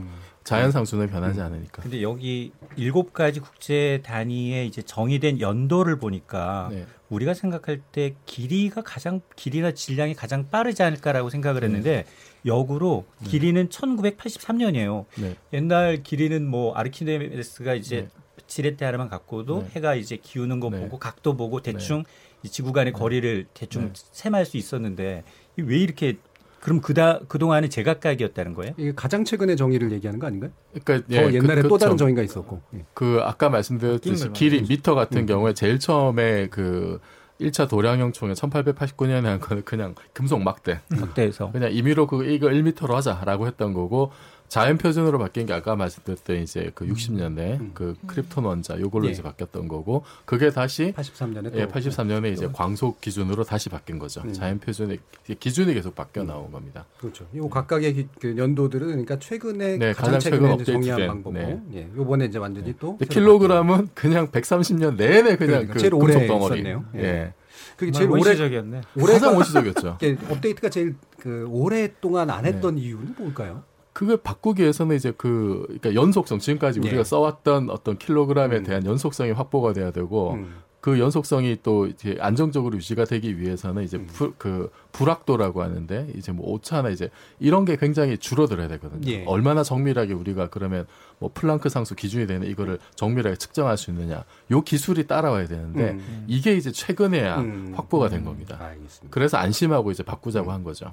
음. 자연 상수는 변하지 않으니까. 근데 여기 일곱 가지 국제 단위의 이제 정의된 연도를 보니까 네. 우리가 생각할 때 길이가 가장 길이나 질량이 가장 빠르지 않을까라고 생각을 했는데 역으로 길이는 1983년이에요. 네. 옛날 길이는 뭐 아르키메데스가 이제 네. 지렛대 하나만 갖고도 네. 해가 이제 기우는 거 네. 보고 각도 보고 대충 이 지구 간의 거리를 대충 네. 셈할 수 있었는데 이왜 이렇게 그럼 그다 그동안은 제각각이었다는 거예요? 이게 가장 최근의 정의를 얘기하는 거 아닌가요? 그러니까 더 옛날에 그, 또 다른. 정의가 있었고. 예. 그 아까 말씀드렸듯이 길이 미터 같은 음. 경우에 제일 처음에 그 1차 도량형 총회 1889년에 한 거는 그냥 금속 막대. 막대에서 그냥 임의로 그 이거 1m로 하자라고 했던 거고 자연 표준으로 바뀐 게 아까 말씀드렸던 이제 그 60년대 음. 그 크립톤 원자 요걸로 예. 이제 바뀌었던 거고 그게 다시 83년에 또 예, 83년에 이제 광속 기준으로 다시 바뀐 거죠. 음. 자연 표준의 기준이 계속 바뀌어 나온 겁니다. 그렇죠. 이 각각의 기- 그 연도들은 그러니까 최근에 네, 가장 가장 최근에 최근 이제 정리한 방법으로 네. 예, 요번에 이제 완전히 또 근데 새로 킬로그램은 그냥 130년 내내 그냥 그러니까 그 제일 오래 금속 덩어리. 있었네요. 예. 예. 그게 제일 오래 원시적이었네. 가장 원시적이었죠. [laughs] 업데이트가 제일 그 오랫동안 안 했던 네. 이유는 뭘까요? 그걸 바꾸기 위해서는 이제 그 그러니까 연속성 지금까지 예. 우리가 써왔던 어떤 킬로그램에 음. 대한 연속성이 확보가 돼야 되고 음. 그 연속성이 또 이제 안정적으로 유지가 되기 위해서는 이제 음. 불, 그 불확도라고 하는데 이제 뭐 오차나 이제 이런 게 굉장히 줄어들어야 되거든요. 예. 얼마나 정밀하게 우리가 그러면 뭐 플랑크 상수 기준이 되는 이거를 정밀하게 측정할 수 있느냐. 요 기술이 따라와야 되는데 음. 이게 이제 최근에야 음. 확보가 된 겁니다. 알겠습니다. 그래서 안심하고 이제 바꾸자고 음. 한 거죠.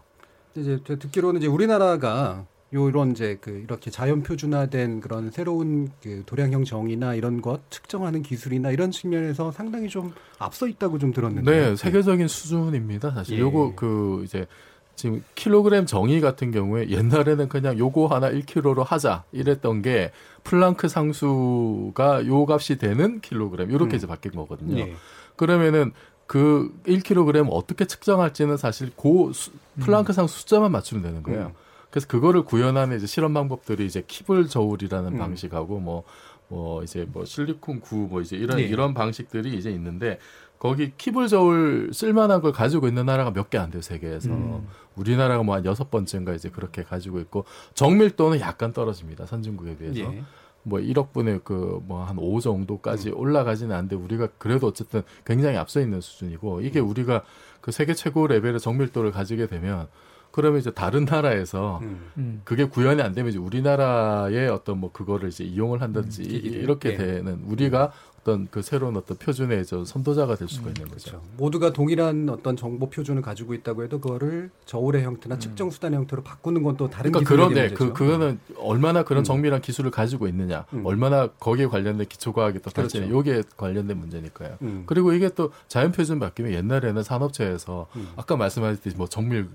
이제 듣기로는 이제 우리나라가 요런 이제 그 이렇게 자연 표준화된 그런 새로운 그 도량형 정의나 이런 것 측정하는 기술이나 이런 측면에서 상당히 좀 앞서 있다고 좀 들었는데. 네, 세계적인 수준입니다. 사실 예. 요거 그 이제 지금 킬로그램 정의 같은 경우에 옛날에는 그냥 요거 하나 1kg로 하자 이랬던 게 플랑크 상수가 요 값이 되는 킬로그램 이렇게 음. 이제 바뀐 거거든요. 예. 그러면은 그 1kg 어떻게 측정할지는 사실 고 수- 플랑크 상수 숫자만 맞추면 되는 거예요. 음. 그래서 그거를 구현하는 이제 실험 방법들이 이제 킵을 저울이라는 음. 방식하고 뭐, 뭐 이제 뭐 실리콘 구 뭐 이제 이런 네. 이런 방식들이 이제 있는데 거기 킵을 저울 쓸만한 걸 가지고 있는 나라가 몇 개 안 돼요 세계에서 음. 우리나라가 뭐 한 여섯 번째인가 이제 그렇게 가지고 있고 정밀도는 약간 떨어집니다 선진국에 비해서 예. 뭐 1억 분의 그 뭐 한 5 정도까지 음. 올라가지는 않는데 우리가 그래도 어쨌든 굉장히 앞서 있는 수준이고 이게 음. 우리가 그 세계 최고 레벨의 정밀도를 가지게 되면 그러면 이제 다른 나라에서 음. 음. 그게 구현이 안 되면 이제 우리나라의 어떤 뭐 그거를 이제 이용을 한다든지 음, 이-. 이렇게 예. 되는 우리가 어떤 그 새로운 어떤 표준의 저 선도자가 될 수가 있는 거죠. 그렇죠. 모두가 동일한 어떤 정보 표준을 가지고 있다고 해도 그거를 저울의 형태나 측정 수단의 형태로 바꾸는 건 또 다른 그러니까 그런데 문제죠. 그 그거는 얼마나 그런 음. 정밀한 기술을 가지고 있느냐, 음. 얼마나 거기에 관련된 기초과학이 또 발전해, 그렇죠. 요게 관련된 문제니까요. 음. 그리고 이게 또 자연 표준 바뀌면 옛날에는 산업체에서 음. 아까 말씀하셨듯이 뭐 정밀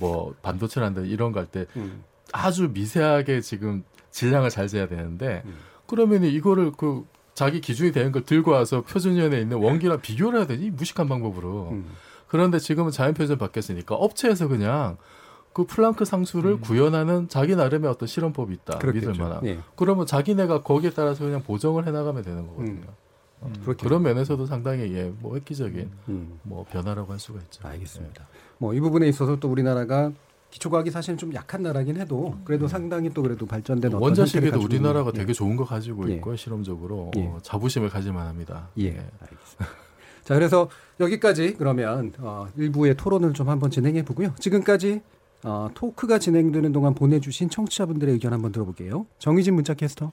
뭐 반도체란다 이런 거 할때 음. 아주 미세하게 지금 질량을 잘 재야 되는데 음. 그러면 이거를 그 자기 기준이 되는 걸 들고 와서 표준연에 있는 원기랑 비교를 해야 되지 이 무식한 방법으로 음. 그런데 지금은 자연 표준 바뀌었으니까 업체에서 그냥 그 플랑크 상수를 구현하는 자기 나름의 어떤 실험법이 있다 그렇겠죠. 믿을 만한 예. 그러면 자기네가 거기에 따라서 그냥 보정을 해 나가면 되는 거거든요 음. 그렇게 그런 면에서도 상당히 예, 뭐 획기적인 음. 뭐 변화라고 할 수가 있죠 알겠습니다. 뭐 이 부분에 있어서 또 우리나라가 기초과학이 사실은 좀 약한 나라긴 해도 그래도 상당히 또 그래도 발전된 원자식에도 가지고 우리나라가 있는- 되게 좋은 거 가지고 예. 있고 실험적으로 예. 어, 자부심을 가질 만합니다. 예. 알겠습니다. 자, 그래서 여기까지 그러면 어, 일부의 토론을 좀 한번 진행해 보고요. 지금까지 어, 토크가 진행되는 동안 보내주신 청취자분들의 의견 한번 들어볼게요. 정희진 문자캐스터.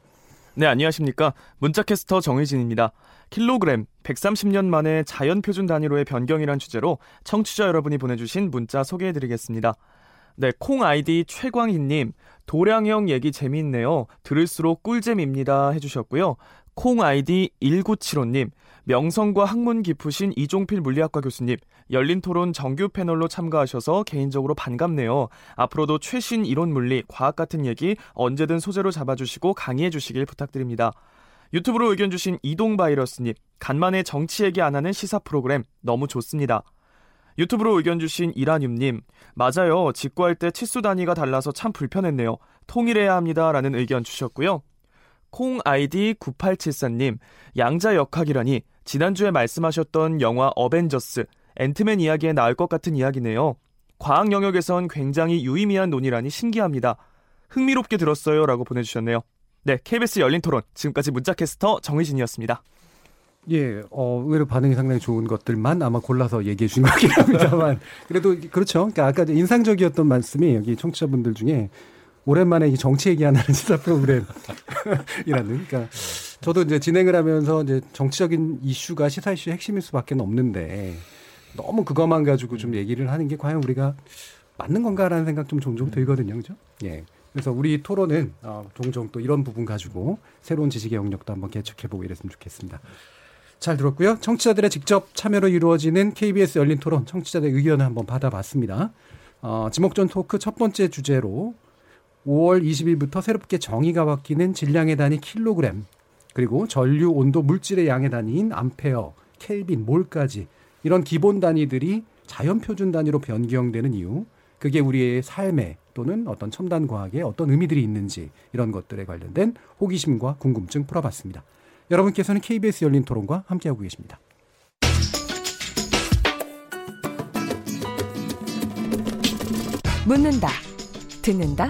네, 안녕하십니까. 문자캐스터 정의진입니다. 킬로그램 130년 만에 자연 표준 단위로의 변경이란 주제로 청취자 여러분이 보내주신 문자 소개해드리겠습니다. 네, 콩 아이디 최광희님, 도량형 얘기 재미있네요. 들을수록 꿀잼입니다. 해주셨고요. 콩 아이디 1975님, 명성과 학문 깊으신 이종필 물리학과 교수님, 열린 토론 정규 패널로 참가하셔서 개인적으로 반갑네요. 앞으로도 최신 이론 물리, 과학 같은 얘기 언제든 소재로 잡아주시고 강의해 주시길 부탁드립니다. 유튜브로 의견 주신 이동바이러스님, 간만에 정치 얘기 안 하는 시사 프로그램 너무 좋습니다. 유튜브로 의견 주신 이라늄님, 맞아요. 직구할 때 치수 단위가 달라서 참 불편했네요. 통일해야 합니다. 라는 의견 주셨고요. 콩 아이디 9874님, 양자 역학이라니, 지난주에 말씀하셨던 영화 어벤져스, 앤트맨 이야기에 나올 것 같은 이야기네요. 과학 영역에선 굉장히 유의미한 논의라니 신기합니다. 흥미롭게 들었어요. 라고 보내주셨네요. 네, KBS 열린 토론. 지금까지 문자캐스터 정의진이었습니다. 예, 어, 의외로 반응이 상당히 좋은 것들만 아마 골라서 얘기해 주신 거긴 합니다만. [laughs] 그래도 그렇죠. 그러니까 아까 인상적이었던 말씀이 여기 청취자분들 중에 오랜만에 이 정치 얘기하는 시사 프로그램이라는. 그러니까 저도 이제 진행을 하면서 이제 정치적인 이슈가 시사 이슈의 핵심일 수밖에 없는데 너무 그것만 가지고 좀 얘기를 하는 게 과연 우리가 맞는 건가라는 생각 좀 종종 들거든요. 그죠? 예. 그래서 우리 토론은 어, 종종 또 이런 부분 가지고 새로운 지식의 영역도 한번 개척해보고 이랬으면 좋겠습니다. 잘 들었고요. 청취자들의 직접 참여로 이루어지는 KBS 열린 토론 청취자들의 의견을 한번 받아봤습니다. 어, 지목전 토크 첫 번째 주제로 5월 20일부터 새롭게 정의가 바뀌는 질량의 단위 킬로그램 그리고 전류 온도 물질의 양의 단위인 암페어, 켈빈, 몰까지 이런 기본 단위들이 자연 표준 단위로 변경되는 이유 그게 우리의 삶에 또는 어떤 첨단 과학에 어떤 의미들이 있는지 이런 것들에 관련된 호기심과 궁금증 풀어봤습니다. 여러분께서는 KBS 열린 토론과 함께하고 계십니다. 묻는다, 듣는다,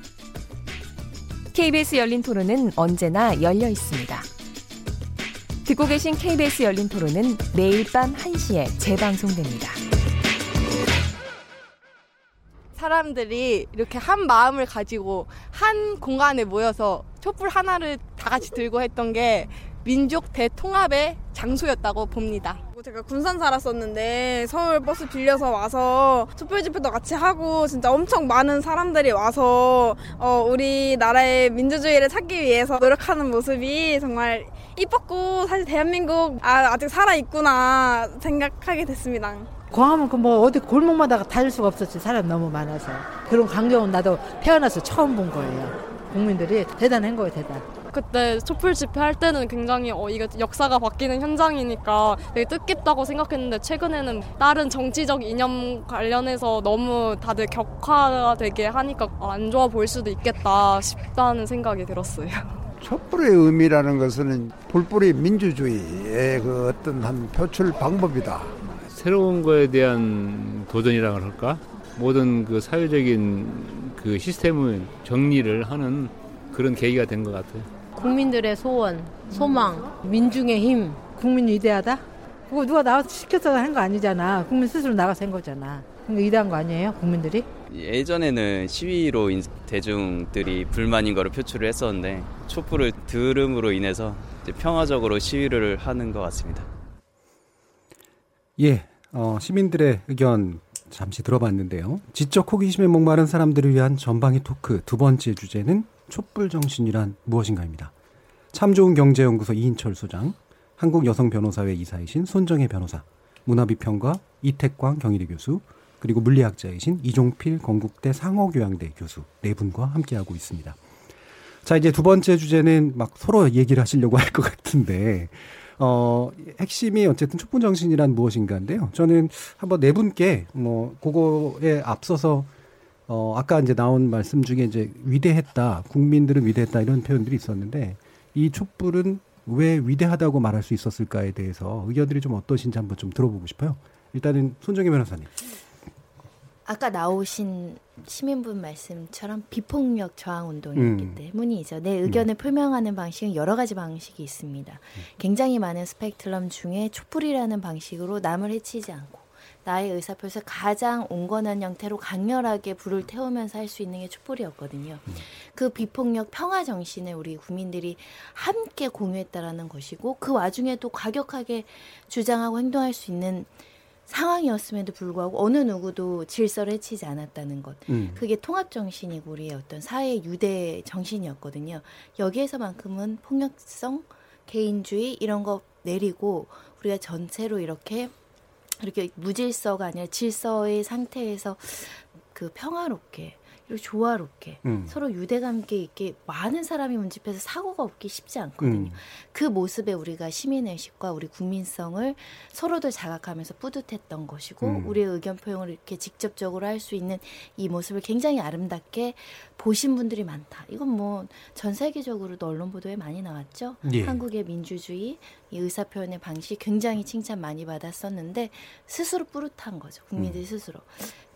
KBS 열린 토론은 언제나 열려 있습니다. 듣고 계신 KBS 열린 토론은 매일 밤 1시에 재방송됩니다. 사람들이 이렇게 한 마음을 가지고 한 공간에 모여서 촛불 하나를 다 같이 들고 했던 게 민족 대통합의 장소였다고 봅니다. 제가 군산 살았었는데 서울 버스 빌려서 와서 촛불 집회도 같이 하고 진짜 엄청 많은 사람들이 와서 어, 우리나라의 민주주의를 찾기 위해서 노력하는 모습이 정말 이뻤고 사실 대한민국 아, 아직 살아 있구나 생각하게 됐습니다. 광화문 그 뭐 어디 골목마다 다닐 수가 없었지 사람 너무 많아서 그런 광경은 나도 태어나서 처음 본 거예요. 국민들이 대단한 거예요 대단. 그때 촛불 집회 할 때는 굉장히 어 이게 역사가 바뀌는 현장이니까 되게 뜻깊다고 생각했는데 최근에는 다른 정치적 이념 관련해서 너무 다들 격화되게 하니까 안 좋아 보일 수도 있겠다 싶다는 생각이 들었어요. [laughs] 촛불의 의미라는 것은 불불이 민주주의의 그 어떤 한 표출 방법이다. 새로운 거에 대한 도전이라 할까? 모든 그 사회적인 그 시스템을 정리를 하는 그런 계기가 된 것 같아요. 국민들의 소원, 소망, 민중의 힘, 국민 위대하다? 그거 누가 나와서 시켜서 한거 아니잖아. 국민 스스로 나가서 한 거잖아. 그러니까 위대한 거 아니에요, 국민들이? 예전에는 시위로 대중들이 불만인 거를 표출을 했었는데 촛불을 들음으로 인해서 평화적으로 시위를 하는 것 같습니다. 예, 어, 시민들의 의견 잠시 들어봤는데요. 지적 호기심에 목마른 사람들을 위한 전방위 토크 두 번째 주제는 촛불 정신이란 무엇인가입니다. 참 좋은 경제연구소 이인철 소장, 한국 여성 변호사회 이사이신 손정혜 변호사, 문화비평가 이택광 경희대 교수, 그리고 물리학자이신 이종필 건국대 상어교양대 교수 네 분과 함께하고 있습니다. 자, 이제 두 번째 주제는 막 서로 얘기를 하시려고 할 것 같은데, 어, 핵심이 어쨌든 촛불 정신이란 무엇인가인데요. 저는 한번 네 분께 뭐, 그거에 앞서서 어, 아까 이제 나온 말씀 중에 이제 위대했다, 국민들은 위대했다 이런 표현들이 있었는데 이 촛불은 왜 위대하다고 말할 수 있었을까에 대해서 의견들이 좀 어떠신지 한번 좀 들어보고 싶어요. 일단은 손정희 변호사님. 아까 나오신 시민분 말씀처럼 비폭력 저항 운동이었기 음. 때문이죠. 내 의견을 음. 표명하는 방식은 여러 가지 방식이 있습니다. 음. 굉장히 많은 스펙트럼 중에 촛불이라는 방식으로 남을 해치지 않고 나의 의사표시를 가장 온건한 형태로 강렬하게 불을 태우면서 할 수 있는 게 촛불이었거든요. 음. 그 비폭력 평화 정신을 우리 국민들이 함께 공유했다라는 것이고 그 와중에도 과격하게 주장하고 행동할 수 있는 상황이었음에도 불구하고 어느 누구도 질서를 해치지 않았다는 것. 음. 그게 통합 정신이고 우리의 어떤 사회 유대 정신이었거든요. 여기에서만큼은 폭력성, 개인주의 이런 거 내리고 우리가 전체로 이렇게 이렇게 무질서가 아니라 질서의 상태에서 그 평화롭게 조화롭게 음. 서로 유대감 있게 많은 사람이 문집해서 사고가 없기 쉽지 않거든요. 음. 그 모습에 우리가 시민의식과 우리 국민성을 서로들 자각하면서 뿌듯했던 것이고 음. 우리의 의견 표현을 이렇게 직접적으로 할 수 있는 이 모습을 굉장히 아름답게 보신 분들이 많다. 이건 뭐 전 세계적으로도 언론 보도에 많이 나왔죠. 예. 한국의 민주주의 이 의사 표현의 방식 굉장히 칭찬 많이 받았었는데 스스로 뿌듯한 거죠. 국민들 음. 스스로.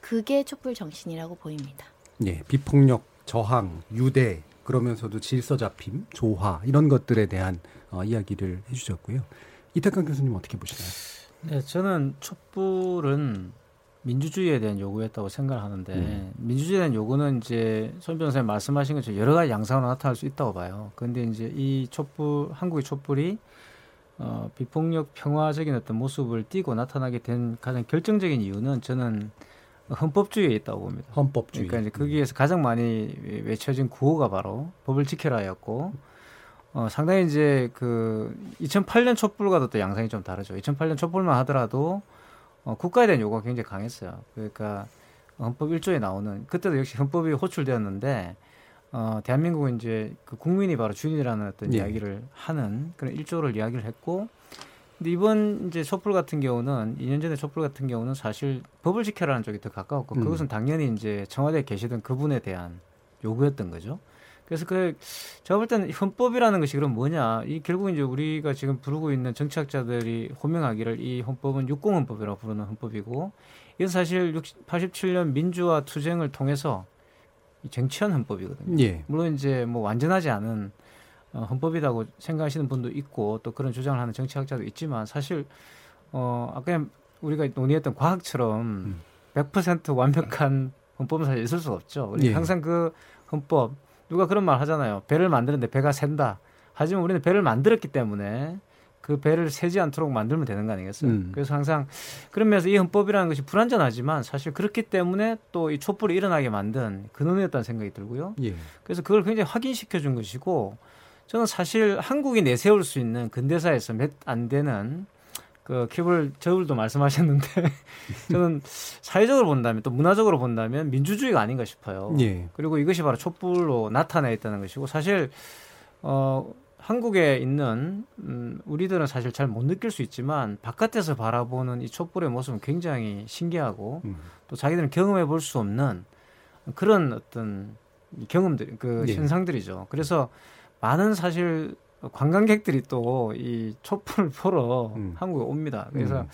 그게 촛불 정신이라고 보입니다. 예, 비폭력 저항, 유대 그러면서도 질서 잡힘, 조화 이런 것들에 대한 어, 이야기를 해주셨고요. 이태강 교수님 어떻게 보시나요? 네, 저는 촛불은 민주주의에 대한 요구였다고 생각을 하는데 음. 민주주의에 대한 요구는 이제 손 변호사님 말씀하신 것처럼 여러 가지 양상으로 나타날 수 있다고 봐요. 그런데 이제 이 촛불 한국의 촛불이 어, 비폭력 평화적인 어떤 모습을 띠고 나타나게 된 가장 결정적인 이유는 저는 헌법주의에 있다고 봅니다. 헌법주의. 그러니까 이제 거기에서 가장 많이 외쳐진 구호가 바로 법을 지켜라였고 어, 상당히 이제 그 2008년 촛불과도 또 양상이 좀 다르죠. 2008년 촛불만 하더라도 어, 국가에 대한 요구가 굉장히 강했어요. 그러니까 헌법 1조에 나오는 그때도 역시 헌법이 호출되었는데 어, 대한민국은 이제 그 국민이 바로 주인이라는 어떤 예. 이야기를 하는 그런 1조를 이야기를 했고 근데 이번 이제 촛불 같은 경우는 2년 전에 촛불 같은 경우는 사실 법을 지켜라는 쪽이 더 가까웠고 음. 그것은 당연히 이제 청와대에 계시던 그분에 대한 요구였던 거죠. 그래서 그 제가 볼 때는 헌법이라는 것이 그럼 뭐냐? 이 결국 이제 우리가 지금 부르고 있는 정치학자들이 호명하기를 이 헌법은 육공헌법이라고 부르는 헌법이고 이건 사실 60, 87년 민주화 투쟁을 통해서 이 쟁취한 헌법이거든요. 예. 물론 이제 뭐 완전하지 않은 어, 헌법이라고 생각하시는 분도 있고 또 그런 주장을 하는 정치학자도 있지만 사실 어 아까 우리가 논의했던 과학처럼 100% 완벽한 헌법은 사실 있을 수가 없죠. 우리 예. 항상 그 헌법 누가 그런 말 하잖아요. 배를 만드는데 배가 샌다. 하지만 우리는 배를 만들었기 때문에 그 배를 새지 않도록 만들면 되는 거 아니겠어요? 음. 그래서 항상 그런 면에서 이 헌법이라는 것이 불완전하지만 사실 그렇기 때문에 또 이 촛불이 일어나게 만든 근원이었다는 생각이 들고요. 예. 그래서 그걸 굉장히 확인시켜 준 것이고 저는 사실 한국이 내세울 수 있는 근대사에서 몇 안 되는 그 큐블 저울도 말씀하셨는데 [laughs] 저는 사회적으로 본다면 또 문화적으로 본다면 민주주의가 아닌가 싶어요. 예. 그리고 이것이 바로 촛불로 나타나 있다는 것이고 사실 어 한국에 있는 음, 우리들은 사실 잘 못 느낄 수 있지만 바깥에서 바라보는 이 촛불의 모습은 굉장히 신기하고 음. 또 자기들은 경험해 볼 수 없는 그런 어떤 경험들 그 예. 현상들이죠. 그래서 많은 사실 관광객들이 또 이 촛불 보러 한국에 옵니다. 그래서 음.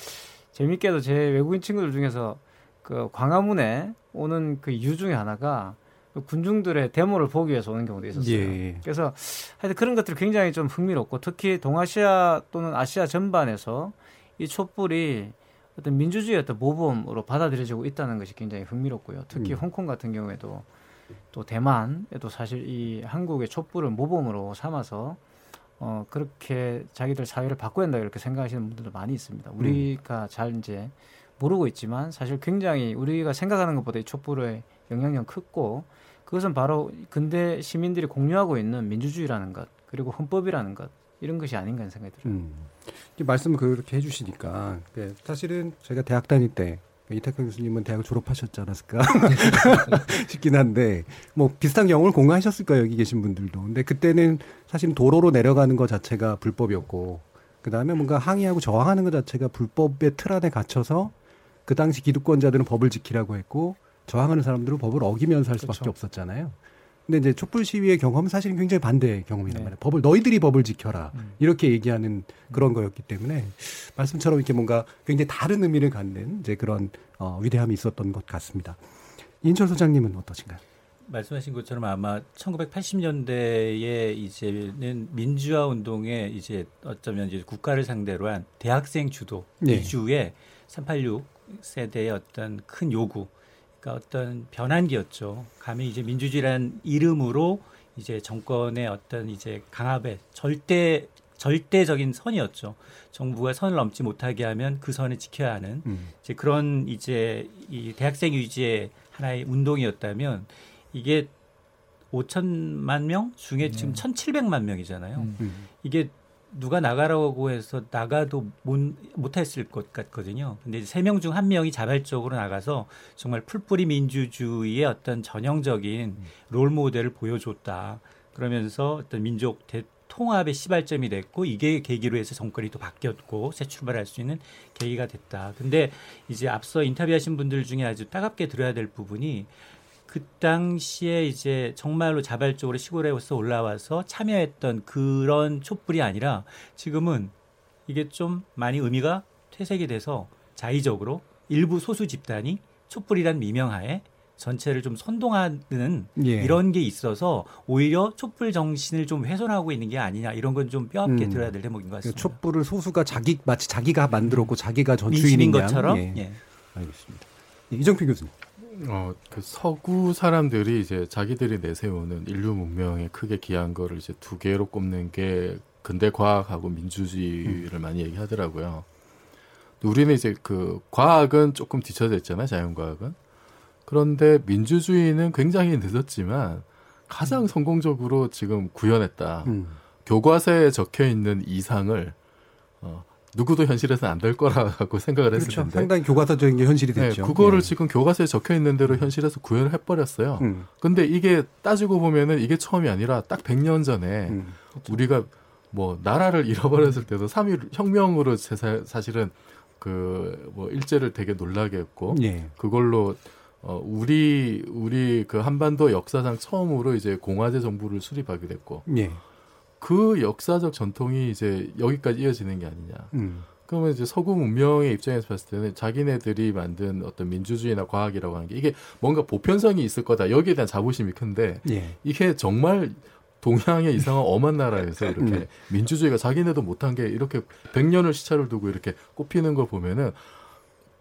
재밌게도 제 외국인 친구들 중에서 그 광화문에 오는 그 이유 중에 하나가 그 군중들의 데모를 보기 위해서 오는 경우도 있었어요. 예. 그래서 하여튼 그런 것들이 굉장히 좀 흥미롭고 특히 동아시아 또는 아시아 전반에서 이 촛불이 어떤 민주주의 어떤 모범으로 받아들여지고 있다는 것이 굉장히 흥미롭고요. 특히 음. 홍콩 같은 경우에도 또 대만에도 사실 이 한국의 촛불을 모범으로 삼아서 어 그렇게 자기들 사회를 바꿔야 한다 이렇게 생각하시는 분들도 많이 있습니다. 우리가 잘 이제 모르고 있지만 사실 굉장히 우리가 생각하는 것보다 이 촛불의 영향력은 크고 그것은 바로 근대 시민들이 공유하고 있는 민주주의라는 것 그리고 헌법이라는 것 이런 것이 아닌가 하는 생각이 들어요. 음. 이 말씀을 그렇게 해주시니까 네, 사실은 제가 대학 다닐 때 이태근 교수님은 대학을 졸업하셨지 않았을까 [laughs] 싶긴 한데 뭐 비슷한 경험을 공유하셨을 거예요 여기 계신 분들도 근데 그때는 사실 도로로 내려가는 것 자체가 불법이었고 그 다음에 뭔가 항의하고 저항하는 것 자체가 불법의 틀 안에 갇혀서 그 당시 기득권자들은 법을 지키라고 했고 저항하는 사람들은 법을 어기면서 할 수밖에 그렇죠. 없었잖아요. 근데 이제 촛불 시위의 경험은 사실은 굉장히 반대의 경험이란 네. 말이에요. 법을 너희들이 법을 지켜라 음. 이렇게 얘기하는 그런 거였기 때문에 말씀처럼 이렇게 뭔가 굉장히 다른 의미를 갖는 이제 그런 어, 위대함이 있었던 것 같습니다. 인철 소장님은 어떠신가요? 말씀하신 것처럼 아마 1980년대에 이제는 민주화 운동에 이제 어쩌면 이제 국가를 상대로 한 대학생 주도 네. 이주의 386 세대의 어떤 큰 요구, 그러니까 어떤 변환기였죠. 감히 이제 민주주의라는 이름으로 이제 정권의 어떤 이제 강압의 절대 절대적인 선이었죠. 정부가 선을 넘지 못하게 하면 그 선을 지켜야 하는 음. 이제 그런 이제 이 대학생 유지의 하나의 운동이었다면 이게 5천만 명 중에 지금 1,700만 명이잖아요. 음. 이게 누가 나가라고 해서 나가도 못, 못했을 것 같거든요. 근데 세 명 중 한 명이 자발적으로 나가서 정말 풀뿌리 민주주의의 어떤 전형적인 롤 모델을 보여줬다. 그러면서 어떤 민족 대 통합의 시발점이 됐고 이게 계기로 해서 정권이 또 바뀌었고 새 출발할 수 있는 계기가 됐다. 근데 이제 앞서 인터뷰하신 분들 중에 아주 따갑게 들어야 될 부분이 그 당시에 이제 정말로 자발적으로 시골에서 올라와서 참여했던 그런 촛불이 아니라 지금은 이게 좀 많이 의미가 퇴색이 돼서 자의적으로 일부 소수 집단이 촛불이란 미명하에 전체를 좀 선동하는 예. 이런 게 있어서 오히려 촛불 정신을 좀 훼손하고 있는 게 아니냐 이런 건 좀 뼈아프게 음. 들어야 될 대목인 것그 같습니다. 촛불을 소수가 자기 마치 자기가 만들었고 자기가 전 민심인 주인인 것처럼? 예. 예. 알겠습니다. 예, 이정필 교수님. 어, 그 서구 사람들이 이제 자기들이 내세우는 인류 문명에 크게 기한 거를 이제 두 개로 꼽는 게 근대 과학하고 민주주의를 많이 얘기하더라고요. 우리는 이제 그 과학은 조금 뒤쳐져 있잖아요, 자연과학은. 그런데 민주주의는 굉장히 늦었지만 가장 성공적으로 지금 구현했다. 음. 교과서에 적혀 있는 이상을 어, 누구도 현실에서는 안 될 거라고 생각을 했을 그렇죠. 텐데 상당히 교과서적인 게 현실이 네, 됐죠. 그거를 예. 지금 교과서에 적혀 있는 대로 현실에서 구현을 해버렸어요. 음. 근데 이게 따지고 보면은 이게 처음이 아니라 딱 100년 전에 음. 우리가 뭐 나라를 잃어버렸을 때도 3.1 혁명으로 제 사- 사실은 그 뭐 일제를 되게 놀라게 했고 예. 그걸로 어 우리 우리 그 한반도 역사상 처음으로 이제 공화제 정부를 수립하게 됐고 예. 그 역사적 전통이 이제 여기까지 이어지는 게 아니냐. 음. 그러면 이제 서구 문명의 입장에서 봤을 때는 자기네들이 만든 어떤 민주주의나 과학이라고 하는 게 이게 뭔가 보편성이 있을 거다. 여기에 대한 자부심이 큰데 예. 이게 정말 동양의 이상한 엄한 나라에서 [laughs] 이렇게 음. 민주주의가 자기네도 못한 게 이렇게 100년을 시차를 두고 이렇게 꼽히는 걸 보면은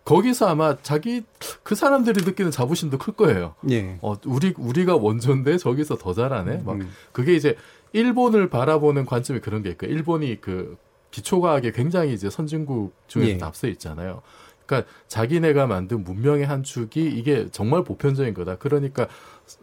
거기서 아마 자기 그 사람들이 느끼는 자부심도 클 거예요. 예. 어, 우리 우리가 원조인데 저기서 더 잘하네. 막 음. 그게 이제 일본을 바라보는 관점이 그런 게 있고 일본이 그 기초과학에 굉장히 이제 선진국 중에 예. 서 앞서 있잖아요. 그러니까 자기네가 만든 문명의 한 축이 이게 정말 보편적인 거다. 그러니까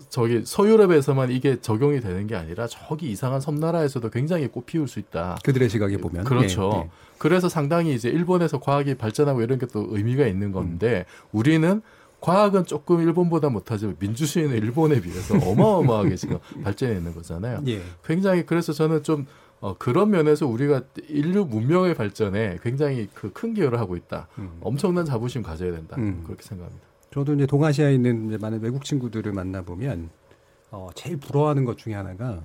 저기 서유럽에서만 이게 적용이 되는 게 아니라 저기 이상한 섬나라에서도 굉장히 꽃피울 수 있다. 그들의 시각에 보면 그렇죠. 예, 예. 그래서 상당히 이제 일본에서 과학이 발전하고 이런 게 또 의미가 있는 건데 우리는 과학은 조금 일본보다 못하지만 민주주의는 일본에 비해서 [laughs] 어마어마하게 지금 발전해 있는 거잖아요. 예. 굉장히 그래서 저는 좀 어, 그런 면에서 우리가 인류 문명의 발전에 굉장히 그 큰 기여를 하고 있다. 엄청난 자부심 가져야 된다. 음. 그렇게 생각합니다. 저도 이제 동아시아에 있는 이제 많은 외국 친구들을 만나 보면 어, 제일 부러워하는 것 중에 하나가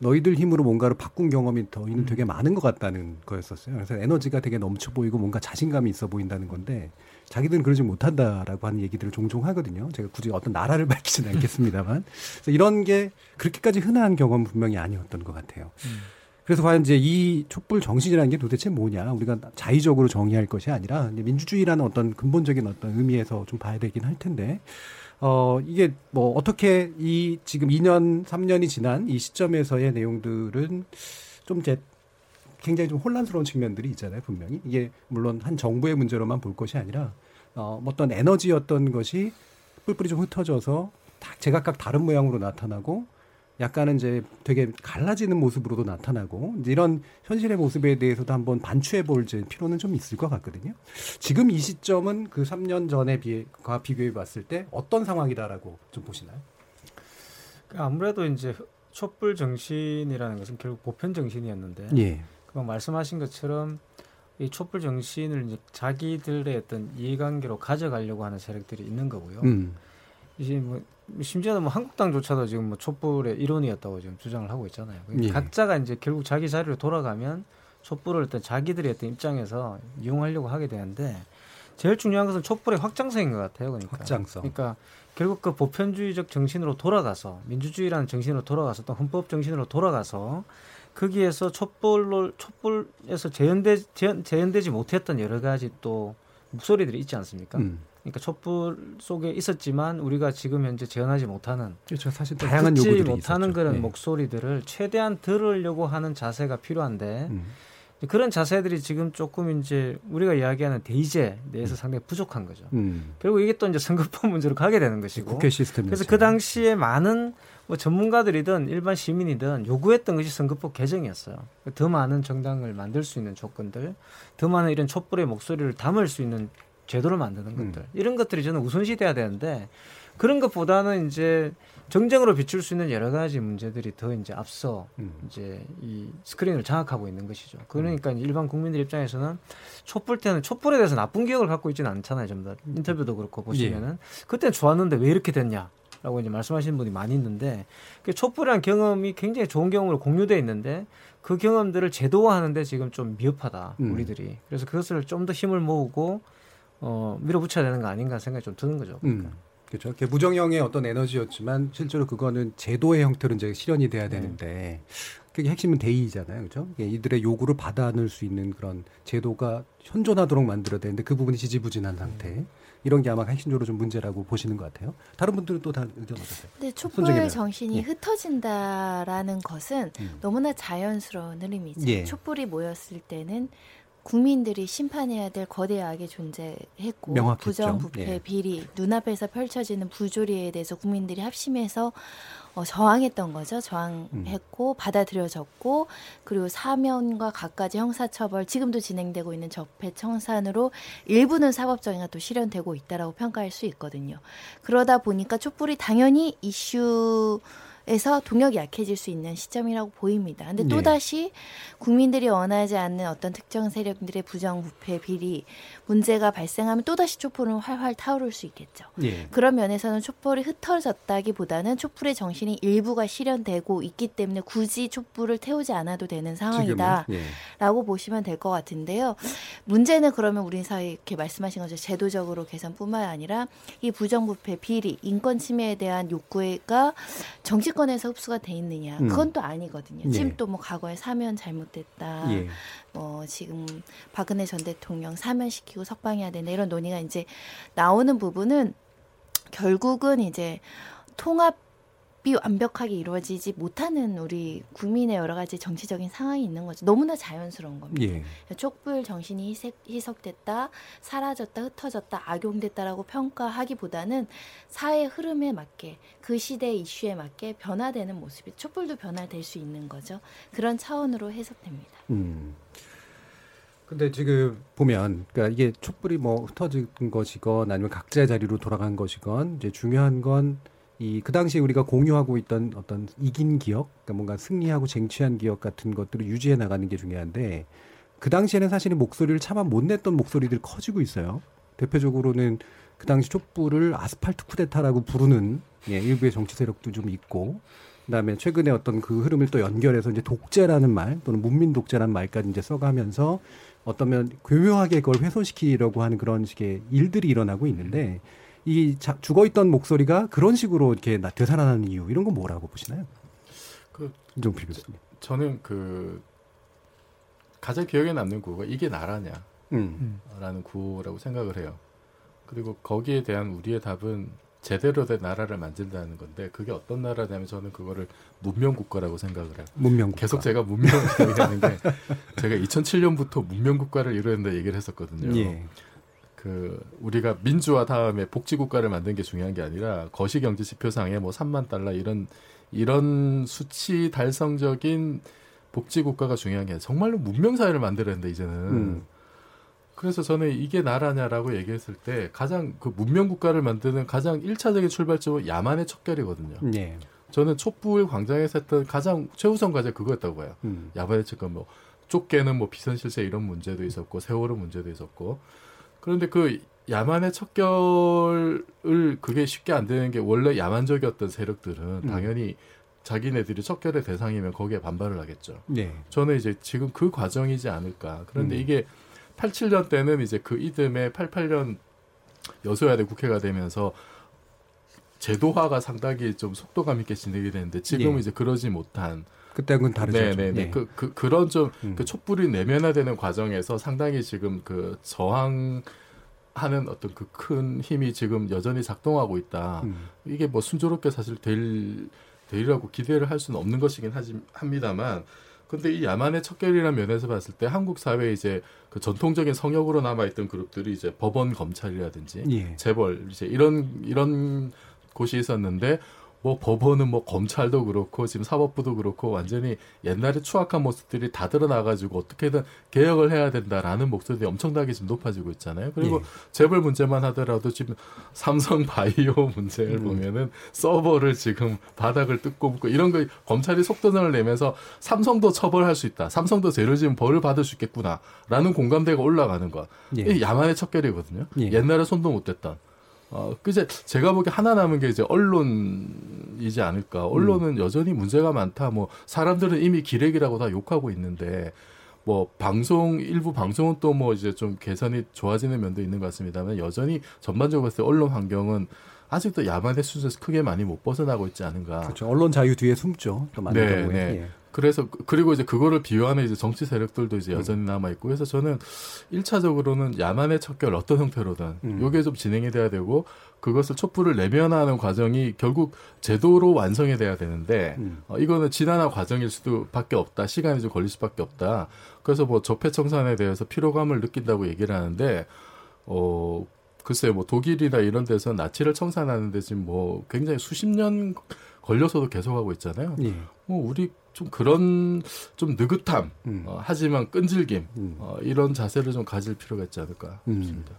너희들 힘으로 뭔가를 바꾼 경험이 너희는 되게 많은 것 같다는 거였었어요. 그래서 에너지가 되게 넘쳐 보이고 뭔가 자신감이 있어 보인다는 건데 자기들은 그러지 못한다라고 하는 얘기들을 종종 하거든요. 제가 굳이 어떤 나라를 [laughs] 밝히지는 않겠습니다만 그래서 이런 게 그렇게까지 흔한 경험은 분명히 아니었던 것 같아요. 그래서 과연 이제 이 촛불 정신이라는 게 도대체 뭐냐 우리가 자의적으로 정의할 것이 아니라 민주주의라는 어떤 근본적인 어떤 의미에서 좀 봐야 되긴 할 텐데 어 이게 뭐 어떻게 이 지금 2년 3년이 지난 이 시점에서의 내용들은 좀 이제 굉장히 좀 혼란스러운 측면들이 있잖아요 분명히 이게 물론 한 정부의 문제로만 볼 것이 아니라 어 어떤 에너지였던 것이 뿔뿔이 좀 흩어져서 다 제각각 다른 모양으로 나타나고 약간은 이제 되게 갈라지는 모습으로도 나타나고 이런 현실의 모습에 대해서도 한번 반추해 볼 필요는 좀 있을 것 같거든요. 지금 이 시점은 그 3년 전에 비과 비교해 봤을 때 어떤 상황이다라고 좀 보시나요? 아무래도 이제 촛불 정신이라는 것은 결국 보편 정신이었는데 예. 그 말씀하신 것처럼 이 촛불 정신을 이제 자기들의 어떤 이해관계로 가져가려고 하는 세력들이 있는 거고요. 음. 이제 뭐 심지어는 뭐 한국당조차도 지금 뭐 촛불의 일원이었다고 지금 주장을 하고 있잖아요. 예. 각자가 이제 결국 자기 자리로 돌아가면 촛불을 어떤 자기들의 어떤 입장에서 이용하려고 하게 되는데 제일 중요한 것은 촛불의 확장성인 것 같아요. 그러니까. 확장성. 그러니까 결국 그 보편주의적 정신으로 돌아가서 민주주의라는 정신으로 돌아가서 또 헌법 정신으로 돌아가서 거기에서 촛불로 촛불에서 재현되 재현, 재현되지 못했던 여러 가지 또 목소리들이 있지 않습니까? 음. 그러니까 촛불 속에 있었지만 우리가 지금 현재 재현하지 못하는 그렇죠. 사실 또 다양한 요구들이 못하는 있었죠. 그런 예. 목소리들을 최대한 들으려고 하는 자세가 필요한데 음. 그런 자세들이 지금 조금 이제 우리가 이야기하는 대의제에 대해서 상당히 부족한 거죠. 음. 그리고 이게 또 이제 선거법 [laughs] 문제로 가게 되는 것이고. 국회 시스템 그래서. 그 당시에 많은 뭐 전문가들이든 일반 시민이든 요구했던 것이 선거법 개정이었어요. 더 많은 정당을 만들 수 있는 조건들, 더 많은 이런 촛불의 목소리를 담을 수 있는 제도를 만드는 음. 것들. 이런 것들이 저는 우선시 돼야 되는데 그런 것보다는 이제 정쟁으로 비출 수 있는 여러 가지 문제들이 더 이제 앞서 음. 이제 이 스크린을 장악하고 있는 것이죠. 그러니까 일반 국민들 입장에서는 촛불 때는 촛불에 대해서 나쁜 기억을 갖고 있지는 않잖아요. 전부 다 인터뷰도 그렇고 보시면은 그때는 좋았는데 왜 이렇게 됐냐? 라고 이제 말씀하시는 분이 많이 있는데 그 촛불이라는 경험이 굉장히 좋은 경험으로 공유돼 있는데 그 경험들을 제도화하는데 지금 좀 미흡하다 음. 우리들이 그래서 그것을 좀 더 힘을 모으고 어 밀어붙여야 되는 거 아닌가 생각이 좀 드는 거죠. 음. 그렇죠. 그게 무정형의 어떤 에너지였지만 실제로 그거는 제도의 형태로 이제 실현이 돼야 되는데 그게 핵심은 대의잖아요. 그렇죠? 이들의 요구를 받아낼 수 있는 그런 제도가 현존하도록 만들어야 되는데 그 부분이 지지부진한 상태. 이런 게 아마 핵심적으로 좀 문제라고 보시는 것 같아요. 다른 분들은 또 다 의견 어떠세요? 근데 촛불. 정신이 예. 흩어진다라는 것은 음. 너무나 자연스러운 흐름이죠. 예. 촛불이 모였을 때는 국민들이 심판해야 될 거대 악이 존재했고 명확했죠. 부정 부패 예. 비리 눈앞에서 펼쳐지는 부조리에 대해서 국민들이 합심해서 어, 저항했던 거죠. 저항했고 받아들여졌고 그리고 사면과 갖가지 형사처벌 지금도 진행되고 있는 적폐 청산으로 일부는 사법정의가 또 실현되고 있다라고 평가할 수 있거든요. 그러다 보니까 촛불이 당연히 이슈 에서 동력이 약해질 수 있는 시점이라고 보입니다. 근데 네. 또다시 국민들이 원하지 않는 어떤 특정 세력들의 부정 부패 비리 문제가 발생하면 또다시 촛불은 활활 타오를 수 있겠죠. 예. 그런 면에서는 촛불이 흩어졌다기보다는 촛불의 정신이 일부가 실현되고 있기 때문에 굳이 촛불을 태우지 않아도 되는 상황이다. 지금은, 예. 라고 보시면 될 것 같은데요. 문제는 그러면 우리 사회 이렇게 말씀하신 것처럼 제도적으로 개선뿐만 아니라 이 부정부패, 비리, 인권 침해에 대한 욕구가 정치 권에서 흡수가 돼 있느냐. 음. 그건 또 아니거든요. 예. 지금 또 뭐 과거에 사면 잘못됐다. 예. 뭐 지금 박근혜 전 대통령 사면시키고 석방해야 되는 이런 논의가 이제 나오는 부분은 결국은 이제 통합 이 완벽하게 이루어지지 못하는 우리 국민의 여러 가지 정치적인 상황이 있는 거죠. 너무나 자연스러운 겁니다. 예. 촛불 정신이 희색, 희석됐다, 사라졌다, 흩어졌다, 악용됐다라고 평가하기보다는 사회 흐름에 맞게 그 시대의 이슈에 맞게 변화되는 모습이 촛불도 변화될 수 있는 거죠. 그런 차원으로 해석됩니다. 음. 근데 지금 보면 그러니까 이게 촛불이 뭐 흩어진 것이건 아니면 각자의 자리로 돌아간 것이건 이제 중요한 건 이 그 당시에 우리가 공유하고 있던 어떤 이긴 기억, 그러니까 뭔가 승리하고 쟁취한 기억 같은 것들을 유지해 나가는 게 중요한데 그 당시에는 사실은 목소리를 차마 못 냈던 목소리들이 커지고 있어요. 대표적으로는 그 당시 촛불을 아스팔트 쿠데타라고 부르는 예, 일부의 정치 세력도 좀 있고 그다음에 최근에 어떤 그 흐름을 또 연결해서 이제 독재라는 말 또는 문민 독재라는 말까지 이제 써가면서 어떠면 교묘하게 그걸 훼손시키려고 하는 그런 식의 일들이 일어나고 있는데 이 자, 죽어 있던 목소리가 그런 식으로 이렇게 나- 되살아나는 이유 이런 건 뭐라고 보시나요? 그 김종필 교수님. 저는 그 가장 기억에 남는 구호가 이게 나라냐 음. 라는 구호라고 생각을 해요. 그리고 거기에 대한 우리의 답은 제대로 된 나라를 만든다는 건데 그게 어떤 나라냐면 저는 그거를 문명 국가라고 생각을 해요. 문명 국가. 계속 제가 얘기하는 [laughs] 게 제가 2007년부터 문명 국가를 이루는데 얘기를 했었거든요. 예. 그 우리가 민주화 다음에 복지 국가를 만든 게 중요한 게 아니라 거시 경제 지표상에 뭐 3만 달러 이런 이런 수치 달성적인 복지 국가가 중요한 게 아니라 정말로 문명 사회를 된다 이제는. 음. 그래서 저는 이게 나라냐라고 얘기했을 때 가장 그 문명 국가를 만드는 가장 일차적인 출발점은 야만의 척결이거든요. 예. 저는 촛불 광장에서 했던 가장 최우선 과제 그거였다고 봐요. 음. 야만의 척결 뭐 쫓게는 뭐 비선실세 이런 문제도 있었고 세월호 문제도 있었고 그런데 그 야만의 척결을 그게 쉽게 안 되는 게 원래 야만적이었던 세력들은 음. 당연히 자기네들이 척결의 대상이면 거기에 반발을 하겠죠. 예. 저는 이제 지금 그 과정이지 않을까. 그런데 음. 이게 87년 때는 이제 그 이듬해 88년 여소야대 국회가 되면서 제도화가 상당히 좀 속도감 있게 진행이 되는데 지금은 예. 이제 그러지 못한 그때하고는 다르죠. 좀. 네네네. 예. 그, 그, 그런 좀, 음. 그 촛불이 내면화되는 과정에서 상당히 지금 그 저항 하는 어떤 그 큰 힘이 지금 여전히 작동하고 있다. 음. 이게 뭐 순조롭게 사실 될, 되리라고 기대를 할 수는 없는 것이긴 하지, 합니다만, 근데 이 야만의 척결이라는 면에서 봤을 때 한국 사회에 이제 그 전통적인 성역으로 남아있던 그룹들이 이제 법원 검찰이라든지 예. 재벌 이제 이런 이런 곳이 있었는데 뭐 법원은 뭐 검찰도 그렇고 지금 사법부도 그렇고 완전히 옛날에 추악한 모습들이 다 드러나가지고 어떻게든 개혁을 해야 된다라는 목소리들이 엄청나게 지금 높아지고 있잖아요. 그리고 예. 재벌 문제만 하더라도 지금 삼성 바이오 [laughs] 문제를 음. 보면은 서버를 지금 바닥을 뜯고 묻고 이런 거 검찰이 속도전을 내면서 삼성도 처벌할 수 있다. 삼성도 죄를 지면 벌을 받을 수 있겠구나라는 공감대가 올라가는 것. 예. 이 야만의 척결이거든요. 예. 옛날에 손도 못 댔던. 어, 그제 제가 보기에 하나 남은 게 이제 언론이지 않을까. 언론은 음. 여전히 문제가 많다. 뭐 사람들은 이미 기레기라고 다 욕하고 있는데 뭐 방송 일부 방송은 또 뭐 이제 좀 개선이 좋아지는 면도 있는 것 같습니다만 여전히 전반적으로 봤을 때 언론 환경은 아직도 야만의 수준에서 크게 많이 못 벗어나고 있지 않은가. 그렇죠. 언론 자유 뒤에 숨죠. 또 많은 네, 경우에. 네. 예. 그래서 그- 그리고 이제 그거를 비호하는 이제 정치 세력들도 이제 여전히 남아 있고 그래서 저는 일차적으로는 야만의 척결 어떤 형태로든 음. 요게 좀 진행이 돼야 되고 그것을 촛불을 내면하는 과정이 결국 제도로 완성이 돼야 되는데 음. 어, 이거는 지난한 과정일 수도 밖에 없다. 시간이 좀 걸릴 수밖에 없다. 그래서 뭐 적폐 청산에 대해서 피로감을 느낀다고 얘기를 하는데 어 글쎄요, 뭐 독일이나 이런 데서 나치를 청산하는데 지금 뭐 굉장히 수십 년 걸려서도 계속하고 있잖아요. 예. 뭐 우리 좀 그런 좀 느긋함, 음. 어, 하지만 끈질김 어, 이런 자세를 좀 가질 필요가 있지 않을까 음. 싶습니다.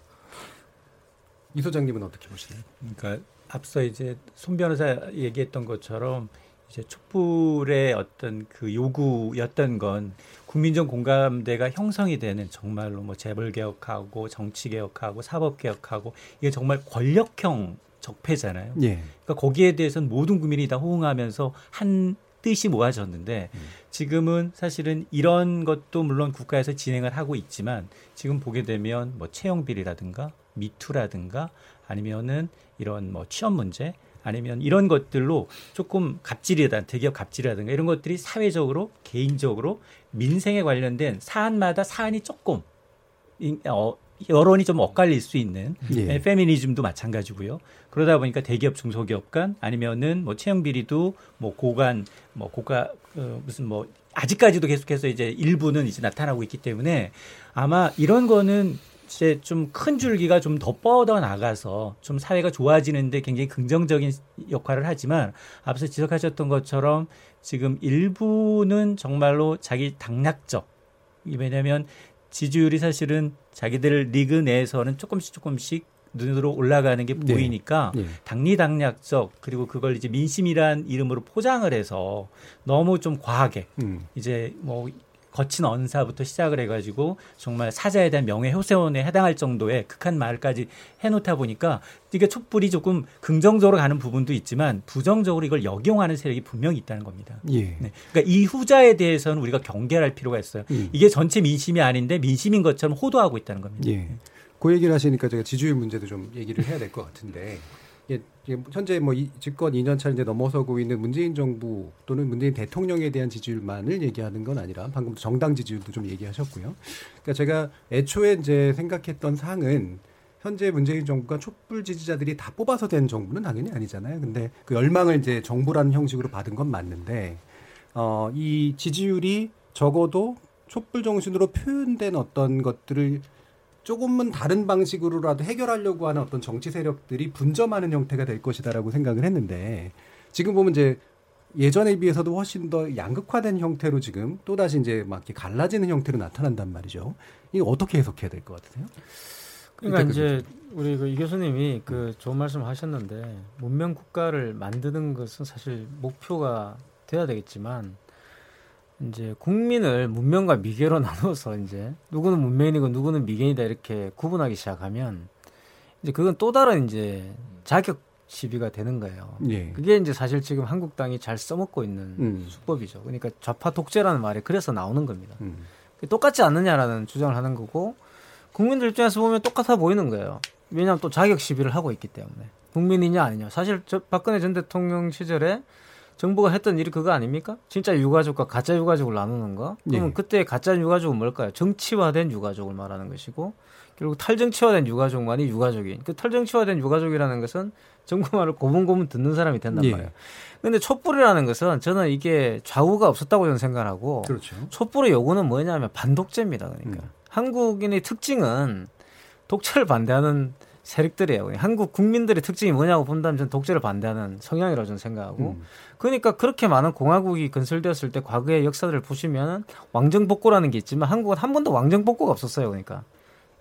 이 소장님은 어떻게 보시나요? 그러니까 앞서 이제 손 변호사 얘기했던 것처럼 이제 촛불의 어떤 그 요구였던 건 국민적 공감대가 형성이 되는 정말로 뭐 재벌 개혁하고 정치 개혁하고 사법 개혁하고 이게 정말 권력형 적폐잖아요. 예. 그러니까 거기에 대해서는 모든 국민이 다 호응하면서 한 뜻이 모아졌는데 지금은 사실은 이런 것도 물론 국가에서 진행을 하고 있지만 지금 보게 되면 뭐 채용 비리라든가 미투라든가 아니면은 이런 뭐 취업 문제 아니면 이런 것들로 조금 갑질이다 대기업 갑질이라든가 이런 것들이 사회적으로 개인적으로 민생에 관련된 사안마다 사안이 조금 이- 어, 여론이 좀 엇갈릴 수 있는 예. 예, 페미니즘도 마찬가지고요. 그러다 보니까 대기업 중소기업 간 아니면은 뭐 채용 비리도 뭐 고간 뭐 고가 어, 무슨 뭐 아직까지도 계속해서 이제 일부는 이제 나타나고 있기 때문에 아마 이런 거는 이제 좀 큰 줄기가 좀 더 뻗어 나가서 좀 사회가 좋아지는데 굉장히 긍정적인 역할을 하지만 앞서 지적하셨던 것처럼 지금 일부는 정말로 자기 당락적 왜냐하면 지지율이 사실은 자기들 리그 내에서는 조금씩 조금씩 눈으로 올라가는 게 네. 보이니까 예. 당리당략적 그리고 그걸 이제 민심이란 이름으로 포장을 해서 너무 좀 과하게 음. 이제 뭐 거친 언사부터 시작을 해가지고 정말 사자에 대한 명예훼손에 해당할 정도의 극한 말까지 해놓다 보니까 이게 촛불이 조금 긍정적으로 가는 부분도 있지만 부정적으로 이걸 역용하는 세력이 분명히 있다는 겁니다. 예. 네. 그러니까 이 후자에 대해서는 우리가 경계할 필요가 있어요. 음. 이게 전체 민심이 아닌데 민심인 것처럼 호도하고 있다는 겁니다. 예. 그 얘기를 하시니까 제가 지지율 문제도 좀 얘기를 해야 될 것 같은데 현재 뭐 이, 집권 2년 차를 이제 넘어서고 있는 문재인 정부 또는 문재인 대통령에 대한 지지율만을 얘기하는 건 아니라 방금 정당 지지율도 좀 얘기하셨고요. 그러니까 제가 애초에 이제 생각했던 상은 현재 문재인 정부가 촛불 지지자들이 다 뽑아서 된 정부는 당연히 아니잖아요. 근데 그 열망을 이제 정부라는 형식으로 받은 건 맞는데 어, 이 지지율이 적어도 촛불 정신으로 표현된 어떤 것들을 조금은 다른 방식으로라도 해결하려고 하는 어떤 정치 세력들이 분점하는 형태가 될 것이다라고 생각을 했는데 지금 보면 이제 예전에 비해서도 훨씬 더 양극화된 형태로 지금 또다시 이제 막 이렇게 갈라지는 형태로 나타난단 말이죠. 이거 어떻게 해석해야 될 것 같으세요? 그러니까 이제 우리 그 이 교수님이 그 좋은 말씀 하셨는데 문명 국가를 만드는 것은 사실 목표가 돼야 되겠지만 이제 국민을 문명과 미개로 [laughs] 나눠서 이제 누구는 문명이고 누구는 미개이다 이렇게 구분하기 시작하면 이제 그건 또 다른 이제 자격 시비가 되는 거예요. 예. 그게 이제 사실 지금 한국당이 잘 써먹고 있는 음. 수법이죠. 그러니까 좌파 독재라는 말이 그래서 나오는 겁니다. 음. 똑같지 않느냐라는 주장을 하는 거고 국민들 입장에서 보면 똑같아 보이는 거예요. 왜냐하면 또 자격 시비를 하고 있기 때문에 국민이냐 아니냐. 사실 저 박근혜 전 대통령 시절에 정부가 했던 일이 그거 아닙니까? 진짜 유가족과 가짜 유가족을 나누는 거. 그러면 예. 그때 가짜 유가족은 뭘까요? 정치화된 유가족을 말하는 것이고 결국 탈정치화된 유가족만이 유가족인. 그 탈정치화된 유가족이라는 것은 정부 말을 고분고분 듣는 사람이 된단 예. 말이에요. 근데 촛불이라는 것은 저는 이게 좌우가 없었다고 저는 생각하고 그렇죠. 촛불의 요구는 뭐냐면 반독재입니다. 그러니까 한국인의 특징은 독재를 반대하는 세력들이에요. 한국 국민들의 특징이 뭐냐고 본다면 저는 독재를 반대하는 성향이라고 저는 생각하고 음. 그러니까 그렇게 많은 공화국이 건설되었을 때 과거의 역사들을 보시면 왕정복고라는 게 있지만 한국은 한 번도 왕정복고가 없었어요. 그러니까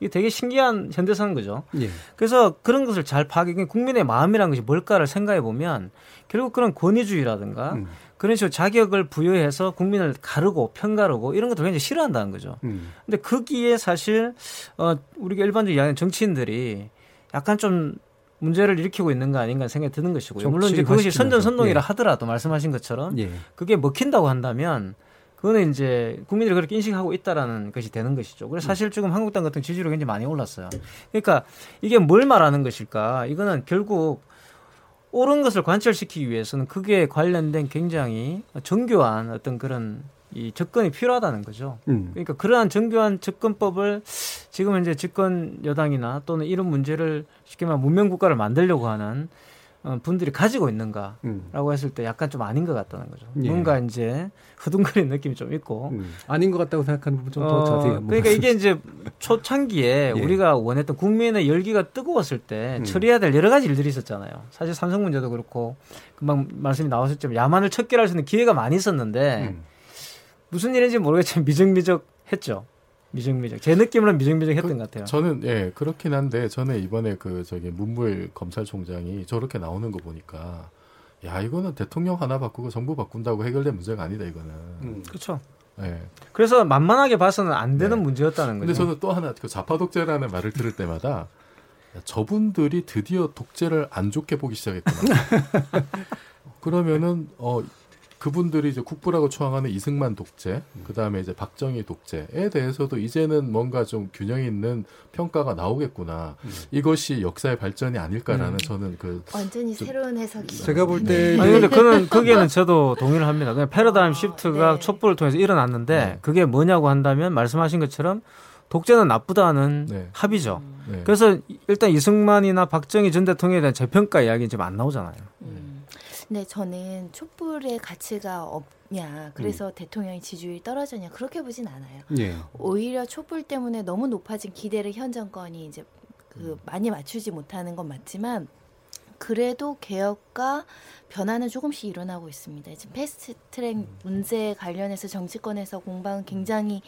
이게 되게 신기한 현대사인 거죠. 예. 그래서 그런 것을 잘 파악해 국민의 마음이라는 것이 뭘까를 생각해 보면 결국 그런 권위주의라든가 음. 그런 식으로 자격을 부여해서 국민을 가르고 편가르고 이런 것도 굉장히 싫어한다는 거죠. 음. 근데 거기에 사실 어 우리가 일반적으로 이야기하는 정치인들이 약간 좀 문제를 일으키고 있는 거 아닌가 생각이 드는 것이고요. 물론 이제 그것이. 선전선동이라 예. 하더라도 말씀하신 것처럼 예. 그게 먹힌다고 한다면 그거는 이제 국민들이 그렇게 인식하고 있다라는 것이 되는 것이죠. 그래서 사실 지금 한국당 같은 지지율이 굉장히 많이 올랐어요. 그러니까 이게 뭘 말하는 것일까? 이거는 결국 옳은 것을 관철시키기 위해서는 그게 관련된 굉장히 정교한 어떤 그런 이 접근이 필요하다는 거죠. 음. 그러니까 그러한 정교한 접근법을 지금 이제 집권 여당이나 또는 이런 문제를 쉽게 말하면 문명 국가를 만들려고 하는 어, 분들이 가지고 있는가라고 음. 했을 때 약간 좀 아닌 것 같다는 거죠. 예. 뭔가 이제 흐둥거리는 느낌이 좀 있고. 음. 아닌 것 같다고 생각하는 부분 좀더 어, 자세히 한번 그러니까 이게 이제 초창기에 예. 우리가 원했던 국민의 열기가 뜨거웠을 때 음. 처리해야 될 여러 가지 일들이 있었잖아요. 사실 삼성 문제도 그렇고 금방 말씀이 나왔었지만 야만을 척결할 수 있는 기회가 많이 있었는데 음. 무슨 일인지 모르겠지만 [laughs] 미적미적 했죠. 미적미적. 제 느낌으로는 미적미적 했던 것 같아요. 저는 예 그렇긴 한데 저는 이번에 그 저기 문무일 검찰총장이 저렇게 나오는 거 보니까 야 이거는 대통령 하나 바꾸고 정부 바꾼다고 해결될 문제가 아니다 이거는. 그렇죠. 예. 그래서 만만하게 봐서는 안 되는 문제였다는 근데 거죠. 저는 또 하나 그 좌파 독재라는 말을 들을 때마다 야, 저분들이 드디어 독재를 안 좋게 보기 시작했구나. [laughs] 그러면은 어 그분들이 이제 국부라고 초항하는 이승만 독재, 그 다음에 이제 박정희 독재에 대해서도 이제는 뭔가 좀 균형 있는 평가가 나오겠구나. 이것이 역사의 발전이 아닐까라는 음. 저는 그 완전히 좀- 새로운 해석이. 제가 볼때 아니 근데 그는 [laughs] 거기에는 저도 동의를 합니다. 그냥 패러다임 시프트가 촛불을 통해서 일어났는데 그게 뭐냐고 한다면 말씀하신 것처럼 독재는 나쁘다는 합의죠. 네. 그래서 일단 이승만이나 박정희 전 대통령에 대한 재평가 이야기는 지금 안 나오잖아요. 네, 저는 촛불의 가치가 없냐, 그래서 대통령의 지지율이 떨어졌냐 그렇게 보진 않아요. 예. 오히려 촛불 때문에 너무 높아진 기대를 현 정권이 이제 그 많이 맞추지 못하는 건 맞지만 그래도 개혁과 변화는 조금씩 일어나고 있습니다. 지금 패스트 트랙 문제 관련해서 정치권에서 공방은 굉장히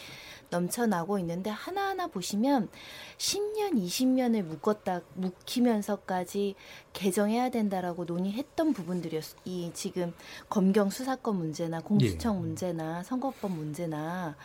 넘쳐나고 있는데 하나하나 보시면 10년, 20년을 묶었다 묵히면서까지 개정해야 된다라고 논의했던 부분들이었. 이 지금 검경 수사권 문제나 공수처 문제나 선거법 문제나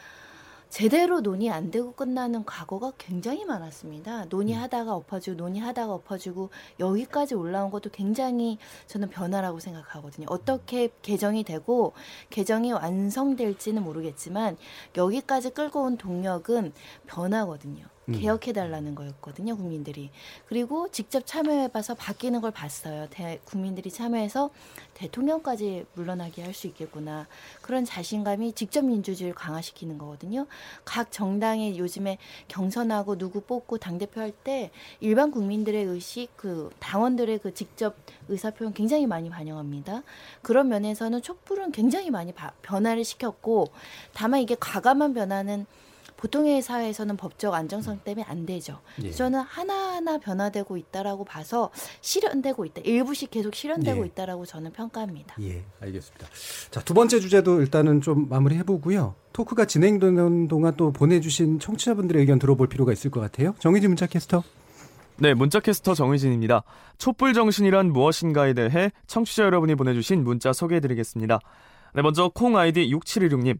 제대로 논의 안 되고 끝나는 과거가 굉장히 많았습니다. 논의하다가 엎어지고 논의하다가 엎어지고 여기까지 올라온 것도 굉장히 저는 변화라고 생각하거든요. 어떻게 개정이 되고 개정이 완성될지는 모르겠지만 여기까지 끌고 온 동력은 변화거든요. 음. 개혁해달라는 거였거든요, 국민들이. 그리고 직접 참여해봐서 바뀌는 걸 봤어요. 대, 국민들이 참여해서 대통령까지 물러나게 할 수 있겠구나. 그런 자신감이 직접 민주주의를 강화시키는 거거든요. 각 정당의 요즘에 경선하고 누구 뽑고 당대표 할 때 일반 국민들의 의식, 그 당원들의 그 직접 의사표현 굉장히 많이 반영합니다. 그런 면에서는 촛불은 굉장히 많이 바, 변화를 시켰고 다만 이게 과감한 변화는 보통의 사회에서는 법적 안정성 때문에 안 되죠. 예. 저는 하나하나 변화되고 있다라고 봐서 실현되고 있다. 일부씩 계속 실현되고 예. 있다라고 저는 평가합니다. 예, 알겠습니다. 자, 두 번째 주제도 일단은 좀 마무리 해 보고요. 토크가 진행되는 동안 또 보내주신 청취자분들의 의견 들어볼 필요가 있을 것 같아요. 정희진 문자캐스터. 네, 문자캐스터 정의진입니다. 촛불 정신이란 무엇인가에 대해 청취자 여러분이 보내주신 문자 소개해드리겠습니다. 네, 먼저 콩 아이디 6716님.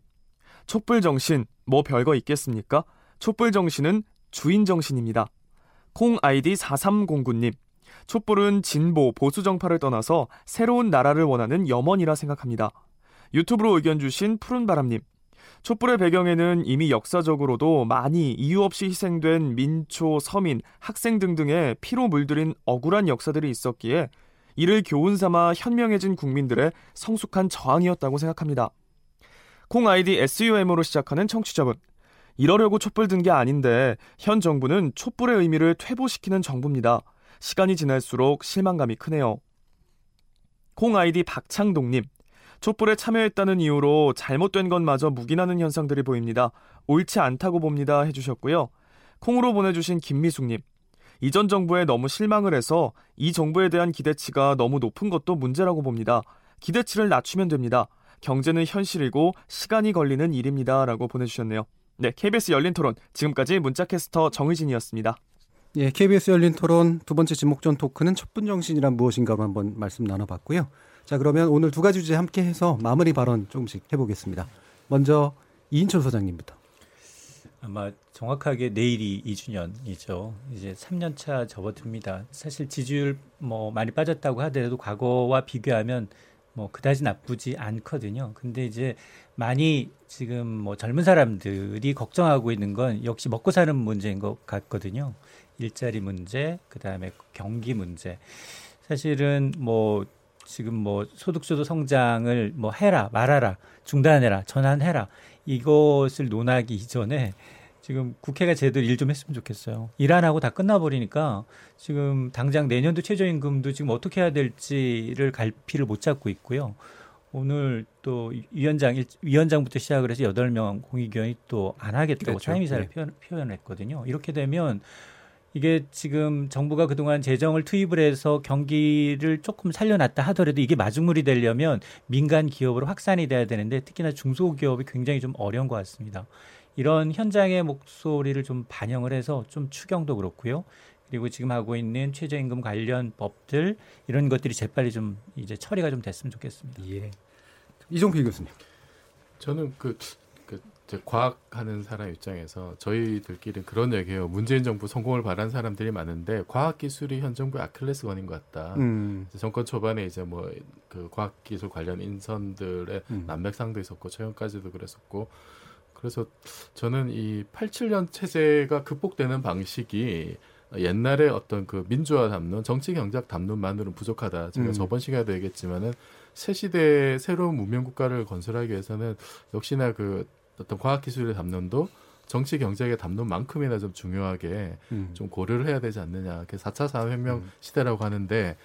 촛불 정신, 뭐 별거 있겠습니까? 촛불 정신은 주인 정신입니다. 콩 아이디 4309님. 촛불은 진보, 보수 정파를 떠나서 새로운 나라를 원하는 염원이라 생각합니다. 유튜브로 의견 주신 푸른바람님. 촛불의 배경에는 이미 역사적으로도 많이 이유 없이 희생된 민초, 서민, 학생 등등의 피로 물들인 억울한 역사들이 있었기에 이를 교훈 삼아 현명해진 국민들의 성숙한 저항이었다고 생각합니다. 콩 아이디 SUM으로 시작하는 청취자분. 이러려고 촛불 든 게 아닌데 현 정부는 촛불의 의미를 퇴보시키는 정부입니다. 시간이 지날수록 실망감이 크네요. 콩 아이디 박창동님. 촛불에 참여했다는 이유로 잘못된 것마저 묵인하는 현상들이 보입니다. 옳지 않다고 봅니다. 해주셨고요. 콩으로 보내주신 김미숙님. 이전 정부에 너무 실망을 해서 이 정부에 대한 기대치가 너무 높은 것도 문제라고 봅니다. 기대치를 낮추면 됩니다. 경제는 현실이고 시간이 걸리는 일입니다. 라고 보내주셨네요. 네, KBS 열린 토론. 지금까지 문자캐스터 정의진이었습니다. 예, KBS 열린 토론 두 번째 지목전 토크는 촛불 정신이란 무엇인가로 한번 말씀 나눠봤고요. 자, 그러면 오늘 두 가지 주제 함께 해서 마무리 발언 조금씩 해보겠습니다. 먼저 이인철 소장님부터. 아마 정확하게 내일이 2주년이죠. 이제 3년 차 접어듭니다. 사실 지지율 뭐 많이 빠졌다고 하더라도 과거와 비교하면 뭐 그다지 나쁘지 않거든요. 근데 이제 많이 지금 뭐 젊은 사람들이 걱정하고 있는 건 역시 먹고 사는 문제인 것 같거든요. 일자리 문제, 그다음에 경기 문제. 사실은 뭐 지금 뭐 소득주도 성장을 뭐 해라 말아라 중단해라 전환해라 이것을 논하기 이전에 지금 국회가 제대로 일 좀 했으면 좋겠어요. 일 안 하고 다 끝나버리니까 지금 당장 내년도 최저임금도 지금 어떻게 해야 될지를 갈피를 못 잡고 있고요. 오늘 또 위원장 위원장부터 시작을 해서 여덟 명 공익위원이 또 안 하겠다고 그렇죠. 상임이사를 네. 표현, 표현 했거든요. 이렇게 되면 이게 지금 정부가 그동안 재정을 투입을 해서 경기를 조금 살려놨다 하더라도 이게 마중물이 되려면 민간 기업으로 확산이 돼야 되는데 특히나 중소기업이 굉장히 좀 어려운 것 같습니다. 이런 현장의 목소리를 좀 반영을 해서 좀 추경도 그렇고요. 그리고 지금 하고 있는 최저임금 관련 법들 이런 것들이 재빨리 좀 이제 처리가 좀 됐으면 좋겠습니다. 예. 이종필 교수님. 저는 그, 그 과학하는 사람 입장에서 저희들끼리 그런 얘기해요. 문재인 정부 성공을 바란 사람들이 많은데 과학 기술이 현 정부의 아킬레스건인 것 같다. 음. 정권 초반에 이제 뭐 그 과학 기술 관련 인선들의 음. 난맥상도 있었고 최근까지도 그랬었고 그래서 저는 이 87년 체제가 극복되는 방식이 옛날에 어떤 그 민주화 담론, 정치 경제학 담론만으로는 부족하다. 제가 음. 저번 시간에도 얘기했지만은 새 시대의 새로운 문명 국가를 건설하기 위해서는 역시나 그 어떤 과학 기술의 담론도 정치 경제학의 담론만큼이나 좀 중요하게 음. 좀 고려를 해야 되지 않느냐. 그 4차 산업혁명 시대라고 하는데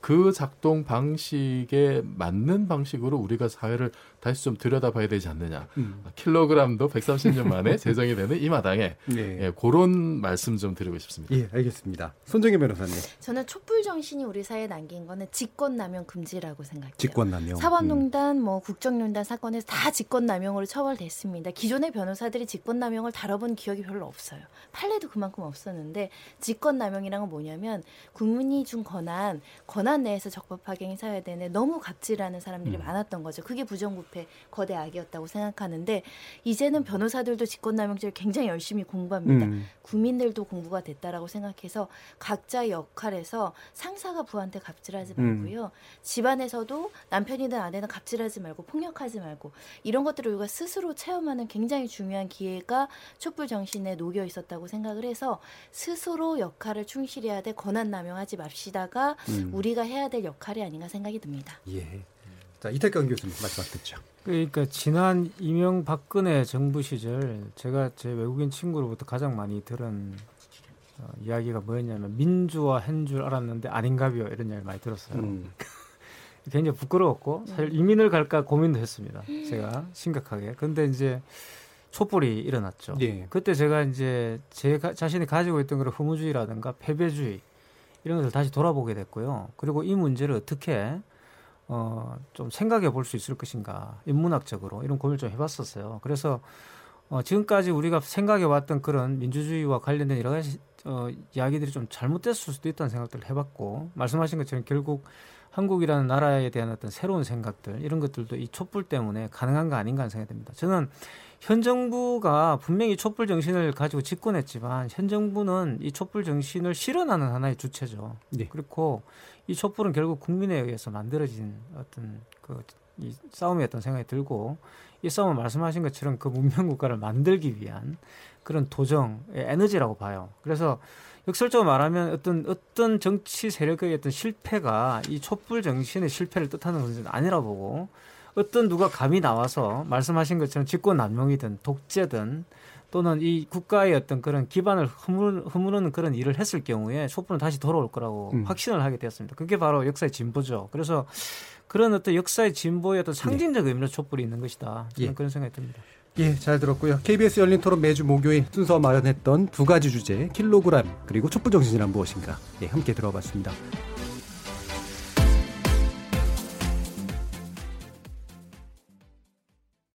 그 작동 방식에 맞는 방식으로 우리가 사회를 다시 좀 들여다봐야 되지 않느냐. 음. 킬로그램도 130년 만에 [laughs] 제정이 되는 이 마당에 네. 예, 그런 말씀 좀 드리고 싶습니다. 예, 알겠습니다. 손정혜 변호사님. 저는 촛불 정신이 우리 사회에 남긴 거는 직권남용 금지라고 생각해요. 직권남용. 음. 사법농단, 뭐 국정농단 사건에서 다 직권남용으로 처벌됐습니다. 기존의 변호사들이 직권남용을 다뤄본 기억이 별로 없어요. 판례도 그만큼 없었는데 직권남용이란 건 뭐냐면 국민이 준 권한, 권한 내에서 적법하게 행사해야 되는데 너무 갑질하는 사람들이 음. 많았던 거죠. 그게 부정부패 거대 악이었다고 생각하는데 이제는 변호사들도 직권남용죄를 굉장히 열심히 공부합니다. 음. 국민들도 공부가 됐다라고 생각해서 각자의 역할에서 상사가 부한테 갑질하지 음. 말고요. 집안에서도 남편이든 아내든 갑질하지 말고 폭력하지 말고 이런 것들을 우리가 스스로 체험하는 굉장히 중요한 기회가 촛불 정신에 녹여 있었다고 생각을 해서 스스로 역할을 충실해야 돼 권한 남용하지 맙시다가 음. 우리가 해야 될 역할이 아닌가 생각이 듭니다. 예. 자, 이태경 교수님 마지막 듣죠. 그러니까 지난 이명박근혜 정부 시절 제가 제 외국인 친구로부터 가장 많이 들은 어, 이야기가 뭐였냐면 민주화 한 줄 알았는데 아닌가비요 이런 이야기 많이 들었어요. 음. [laughs] 굉장히 부끄러웠고 사실 이민을 갈까 고민도 했습니다. 제가 심각하게. 근데 이제 촛불이 일어났죠. 예. 그때 제가 이제 제 가- 자신이 가지고 있던 그런 허무주의라든가 패배주의 이런 것을 다시 돌아보게 됐고요. 그리고 이 문제를 어떻게 어, 좀 생각해 볼 수 있을 것인가 인문학적으로 이런 고민을 좀 해봤었어요. 그래서 어, 지금까지 우리가 생각해 왔던 그런 민주주의와 관련된 여러 가지 어, 이야기들이 좀 잘못됐을 수도 있다는 생각들을 해봤고 말씀하신 것처럼 결국 한국이라는 나라에 대한 어떤 새로운 생각들 이런 것들도 이 촛불 때문에 가능한 거 아닌가 하는 생각이 듭니다. 저는 현 정부가 분명히 촛불 정신을 가지고 집권했지만 현 정부는 이 촛불 정신을 실현하는 하나의 주체죠. 그렇고 이 촛불은 결국 국민에 의해서 만들어진 어떤 그 이 싸움이었던 생각이 들고 이 싸움은 말씀하신 것처럼 그 문명 국가를 만들기 위한 그런 도정의 에너지라고 봐요. 그래서 역설적으로 말하면 어떤 어떤 정치 세력의 어떤 실패가 이 촛불 정신의 실패를 뜻하는 것은 아니라 보고 어떤 누가 감히 나와서 말씀하신 것처럼 직권 남용이든 독재든 또는 이 국가의 어떤 그런 기반을 허물, 허무는 그런 일을 했을 경우에 촛불은 다시 돌아올 거라고 음. 확신을 하게 되었습니다. 그게 바로 역사의 진보죠. 그래서 그런 어떤 역사의 진보의 어떤 상징적 의미로 촛불이 있는 것이다. 저는 예. 그런 생각이 듭니다. 예, 잘 들었고요. KBS 열린 토론 매주 목요일 순서 마련했던 두 가지 주제, 킬로그램 그리고 촛불 정신이란 무엇인가. 예, 함께 들어봤습니다.